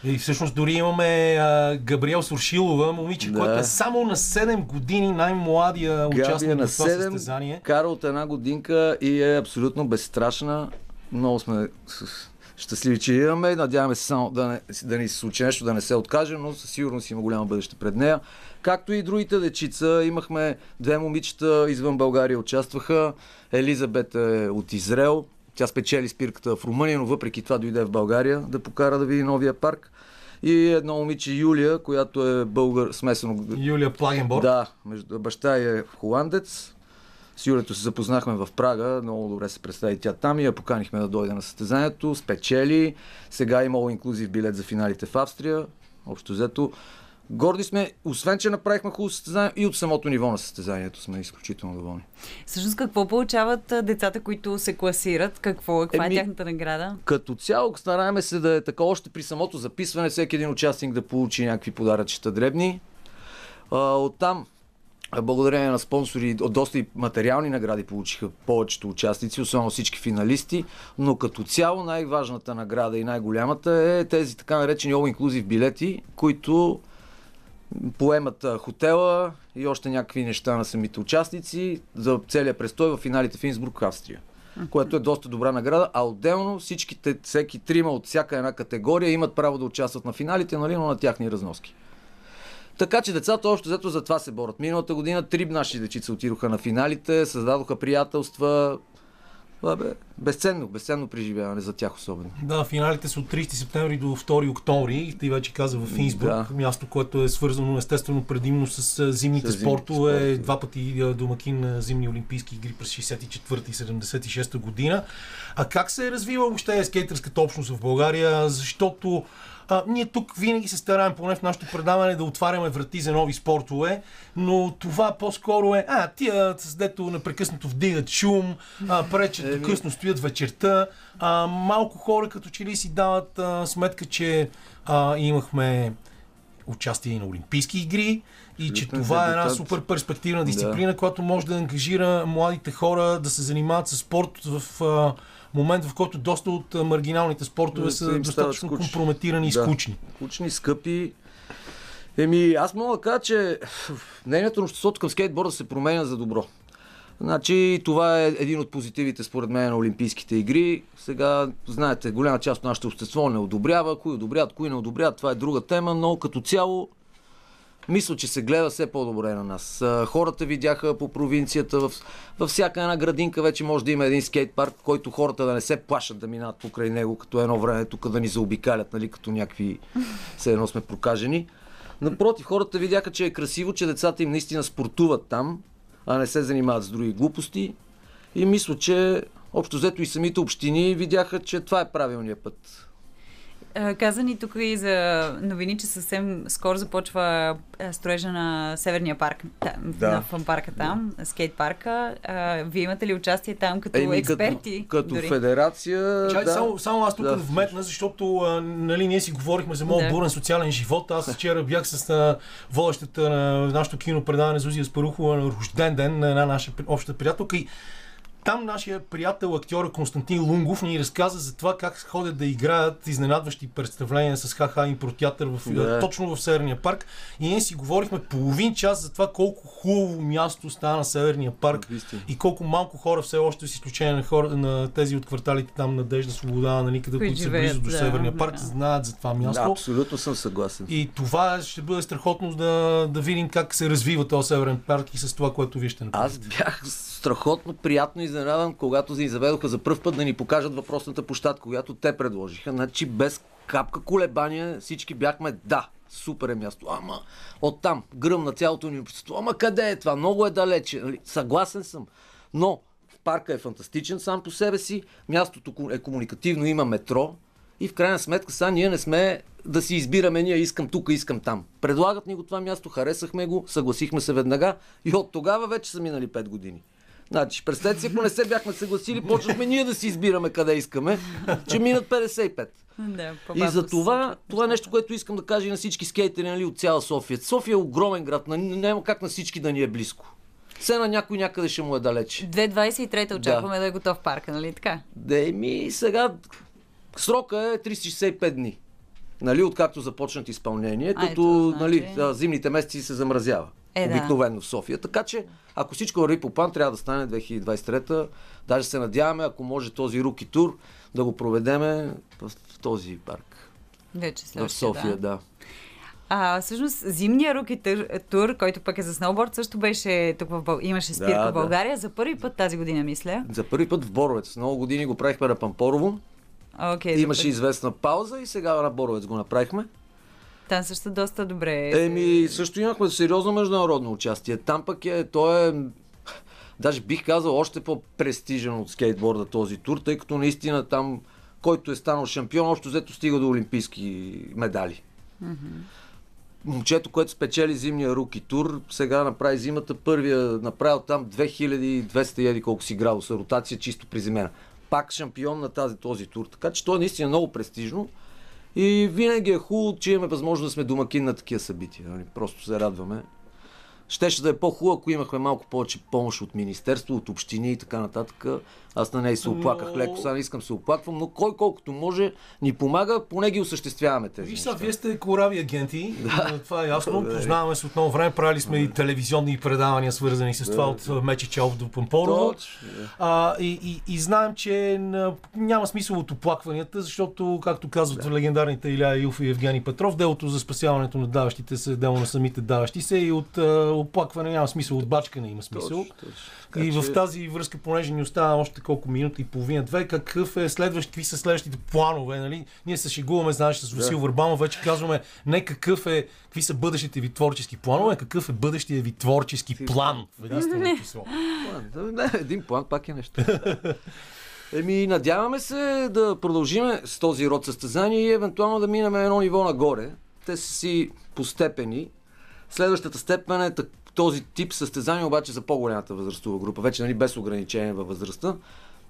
И всъщност дори имаме а, Габриел Суршилова, момиче, Да. който е само на 7 години най-младия Габи е участник на в това 7, състезание. кара от една годинка и е абсолютно безстрашна. Много сме щастливи, че имаме. Надяваме се само да, не, да ни се случи нещо, да не се откаже, но със сигурност има голямо бъдеще пред нея. Както и другите дечица, имахме две момичета извън България участваха. Елизабет е от Израел. Тя спечели спирката в Румъния, но въпреки това дойде в България да покара да види новия парк. И едно момиче Юлия, която е българ, смесено Юлия Плагенборг. да, между, баща е холандец. С Юлето се запознахме в Прага, много добре се представи тя там и я поканихме да дойде на състезанието. Спечели. Сега има инклюзив билет за финалите в Австрия. Общо взето. Горди сме, освен че направихме хубаво състезание и от самото ниво на състезанието сме изключително доволни. Всъщност какво получават децата, които се класират? Какво, каква Еми, е тяхната награда? Като цяло стараеме се да е така още при самото записване, всеки един участник да получи някакви подаръчета дребни. А, оттам, благодарение на спонсори, доста и материални награди получиха повечето участници, особено всички финалисти, но като цяло най-важната награда и най-голямата е тези така наречени All Inclusive билети, които поемат хотела и още някакви неща на самите участници за целия престой в финалите в Инсбрук, Австрия. Което е доста добра награда, а отделно всичките, всеки трима от всяка една категория имат право да участват на финалите, нали, но на тяхни разноски. Така че децата общо взето за това се борят. Миналата година три наши дечица отидоха на финалите, създадоха приятелства. Това бе безценно, безценно преживяване за тях особено. Да, финалите са от 30 септември до 2 октомври. Ти вече каза в Инсбург, Да. място, което е свързано естествено предимно с зимните С спортове. спортове. Два пъти домакин на зимни олимпийски игри през 64 и 76 година. А как се е развива въобще скейтърската общност в България? Защото а, ние тук винаги се стараем, поне в нашото предаване, да отваряме врати за нови спортове, но това по-скоро е, а, тия, дето непрекъснато вдигат шум, а, пречат до късно стоят вечерта. А, малко хора като че ли си дават а, сметка, че а, имахме участие на Олимпийски игри и че Абсолютен това е една супер перспективна дисциплина, която може да ангажира младите хора да се занимават с спорт в а, момент, в който доста от маргиналните спортове са достатъчно скучни. компрометирани и Да. скучни. Кучни, скъпи. Еми, аз мога да кажа, че мнението на обществото към скейтборда се променя за добро. Значи, това е един от позитивите, според мен, на Олимпийските игри. Сега, знаете, голяма част от нашето общество не одобрява. Кои одобряват, кои не одобряват, това е друга тема, но като цяло мисля, че се гледа все по-добре на нас. Хората видяха по провинцията, в, във всяка една градинка вече може да има един скейт парк, в който хората да не се плашат да минат покрай него, като едно време тук да ни заобикалят, нали, като някакви все едно сме прокажени. Напротив, хората видяха, че е красиво, че децата им наистина спортуват там, а не се занимават с други глупости. И мисля, че общо взето и самите общини видяха, че това е правилният път. А, Каза ни тук и за новини, че съвсем скоро започва строежа на Северния парк, да, Да. на фън парка там, скейт парка. А, Вие имате ли участие там като Еми, експерти? Като, като дори? федерация. Чай, да. само, само аз тук да. Да. вметна, защото а, нали, ние си говорихме за моят Да. бурен социален живот. Аз вчера бях с а, водещата на нашото кино предаване Зузия Спарухова на рожден ден на една наша обща приятелка и там нашия приятел, актьора Константин Лунгов ни разказа за това как ходят да играят изненадващи представления с ха-ха импротеатър в, Да. точно в Северния парк. И ние си говорихме половин час за това колко хубаво място стана Северния парк Наистина. и колко малко хора все още, с изключение на, хора, на тези от кварталите там Надежда, Свобода, нали, къде, Които са близо до да, Северния парк, да. знаят за това Да, място. абсолютно съм съгласен. И това ще бъде страхотно да, да видим как се развива този Северен парк и с това, което вие ще направите. Аз бях страхотно приятно изненадан, когато ни заведоха за първ път да ни покажат въпросната площадка, която те предложиха. Значи без капка колебания всички бяхме да, супер е място. Ама оттам гръмна цялото ни общество. Ама къде е това? Много е далече. Нали? Съгласен съм. Но парка е фантастичен сам по себе си, мястото е комуникативно, има метро и в крайна сметка сега ние не сме да си избираме, ние искам тук, искам там. Предлагат ни го това място, харесахме го, съгласихме се веднага и от тогава вече са минали 5 години. Значи, представете си, ако не се бяхме съгласили, почнахме ние да си избираме къде искаме, че минат 55. Да, И за това, това е нещо, което искам да кажа и на всички скейтери нали, от цяла София. София е огромен град, на- няма как на всички да ни е близко. Все на някой някъде ще му е далече. 2023 очакваме да. е готов парка, нали така? Да, ми сега срока е 365 дни. Нали, откакто започнат изпълнение, А, като ето, значи- нали, зимните месеци се замразява. Е, да. обикновено в София. Така че, ако всичко върви по план, трябва да стане 2023. Даже се надяваме, ако може този руки тур, да го проведеме в, в този парк. Вече В следващия, София, да. А, всъщност, зимния руки тур, който пък е за сноуборд, също беше тук в Бъл... имаше спирка Да, в да. България за първи път тази година, мисля. За първи път в Боровец. Много години го правихме на Пампорово. Окей, Имаше известна пауза и сега на Боровец го направихме. Там също доста добре. Еми, също имахме сериозно международно участие. Там пък е, той е, даже бих казал, още по-престижен от скейтборда този тур, тъй като наистина там, който е станал шампион, общо взето стига до олимпийски медали. Момчето, което спечели зимния руки тур, сега направи зимата първия, направил там 2200 и еди колко си градуса, ротация чисто приземена. Пак шампион на тази, този тур. Така че той е наистина много престижно. И винаги е хубаво, че имаме възможност да сме домакин на такива събития. Нали? Просто се радваме. Щеше да е по-хубаво, ако имахме малко повече помощ от Министерство, от общини и така нататък. Аз на нея се оплаках Но- леко, сега не искам да се оплаквам, но кой колкото може ни помага, поне ги осъществяваме тези Виж сега, вие сте корави агенти, да. това е ясно. Познаваме се от много време, правили сме и телевизионни предавания, свързани с това от Мечи Чалов до Пампорово. А, и, и, и знаем, че няма смисъл от оплакванията, защото, както казват легендарните Иля Илф и Евгений Петров, делото за спасяването на даващите се дело на самите даващи се и от а, оплакване няма смисъл, от бачкане има смисъл. Точно, точно. И в тази връзка, понеже ни остава още колко минути и половина, две, какъв е следващ, какви са следващите планове, нали? Ние се шегуваме, знаеш, с Васил Върбанов, вече казваме не какъв е, какви са бъдещите ви творчески планове, какъв е бъдещия ви творчески план в единствено число. План. Да, Не, един план пак е нещо. Еми, надяваме се да продължиме с този род състезания и евентуално да минем едно ниво нагоре. Те са си постепени. Следващата степен е так- този тип състезания, обаче за по-голямата възрастова група, вече нали, без ограничение във възрастта.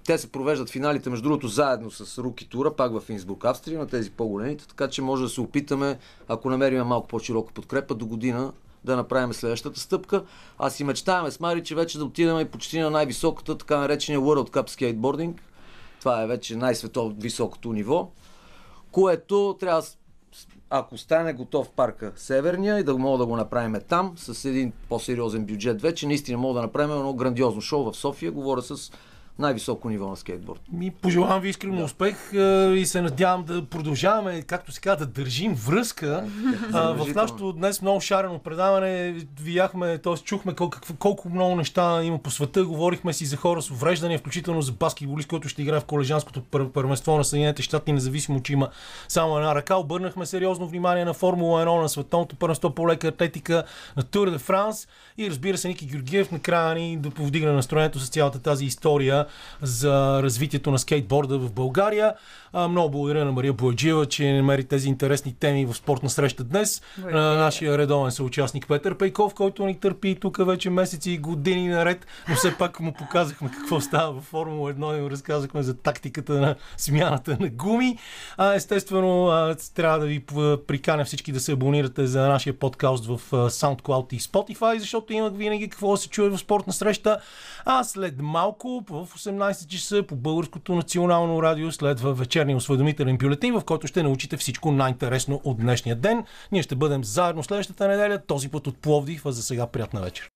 Те се провеждат финалите, между другото, заедно с Руки Тура, пак в Инсбрук, Австрия, на тези по-големите, така че може да се опитаме, ако намерим малко по-широка подкрепа, до година да направим следващата стъпка. А си мечтаем с Мари, че вече да отидем и почти на най-високата, така наречения World Cup Skateboarding. Това е вече най-световно високото ниво, което трябва ако стане готов парка Северния и да мога да го направим там, с един по-сериозен бюджет вече, наистина мога да направим едно грандиозно шоу в София. Говоря с най-високо ниво на скейтборд. Ми пожелавам ви искрено успех а, и се надявам да продължаваме, както се казва, да държим връзка. А, в нашото днес много шарено предаване видяхме, т.е. чухме колко, колко много неща има по света. Говорихме си за хора с увреждания, включително за баскетболист, който ще играе в колежанското пър- първенство на Съединените щати, независимо, че има само една ръка. Обърнахме сериозно внимание на Формула 1, на световното първенство по лека атлетика, на Тур де Франс и разбира се Ники Георгиев накрая ни да повдигне настроението с цялата тази история за развитието на скейтборда в България. А, много благодаря на Мария Бояджиева, че намери тези интересни теми в спортна среща днес. А, нашия редовен съучастник Петър Пейков, който ни търпи тук вече месеци и години наред, но все пак му показахме какво става в Формула 1 и му разказахме за тактиката на смяната на гуми. А, естествено, а, трябва да ви приканя всички да се абонирате за нашия подкаст в SoundCloud и Spotify, защото има винаги какво да се чуе в спортна среща. А след малко, в 18 часа по Българското национално радио, следва вечерния осведомителен бюлетин, в който ще научите всичко най-интересно от днешния ден. Ние ще бъдем заедно следващата неделя, този път от Пловдив, а за сега приятна вечер.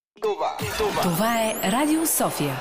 Това е Радио София.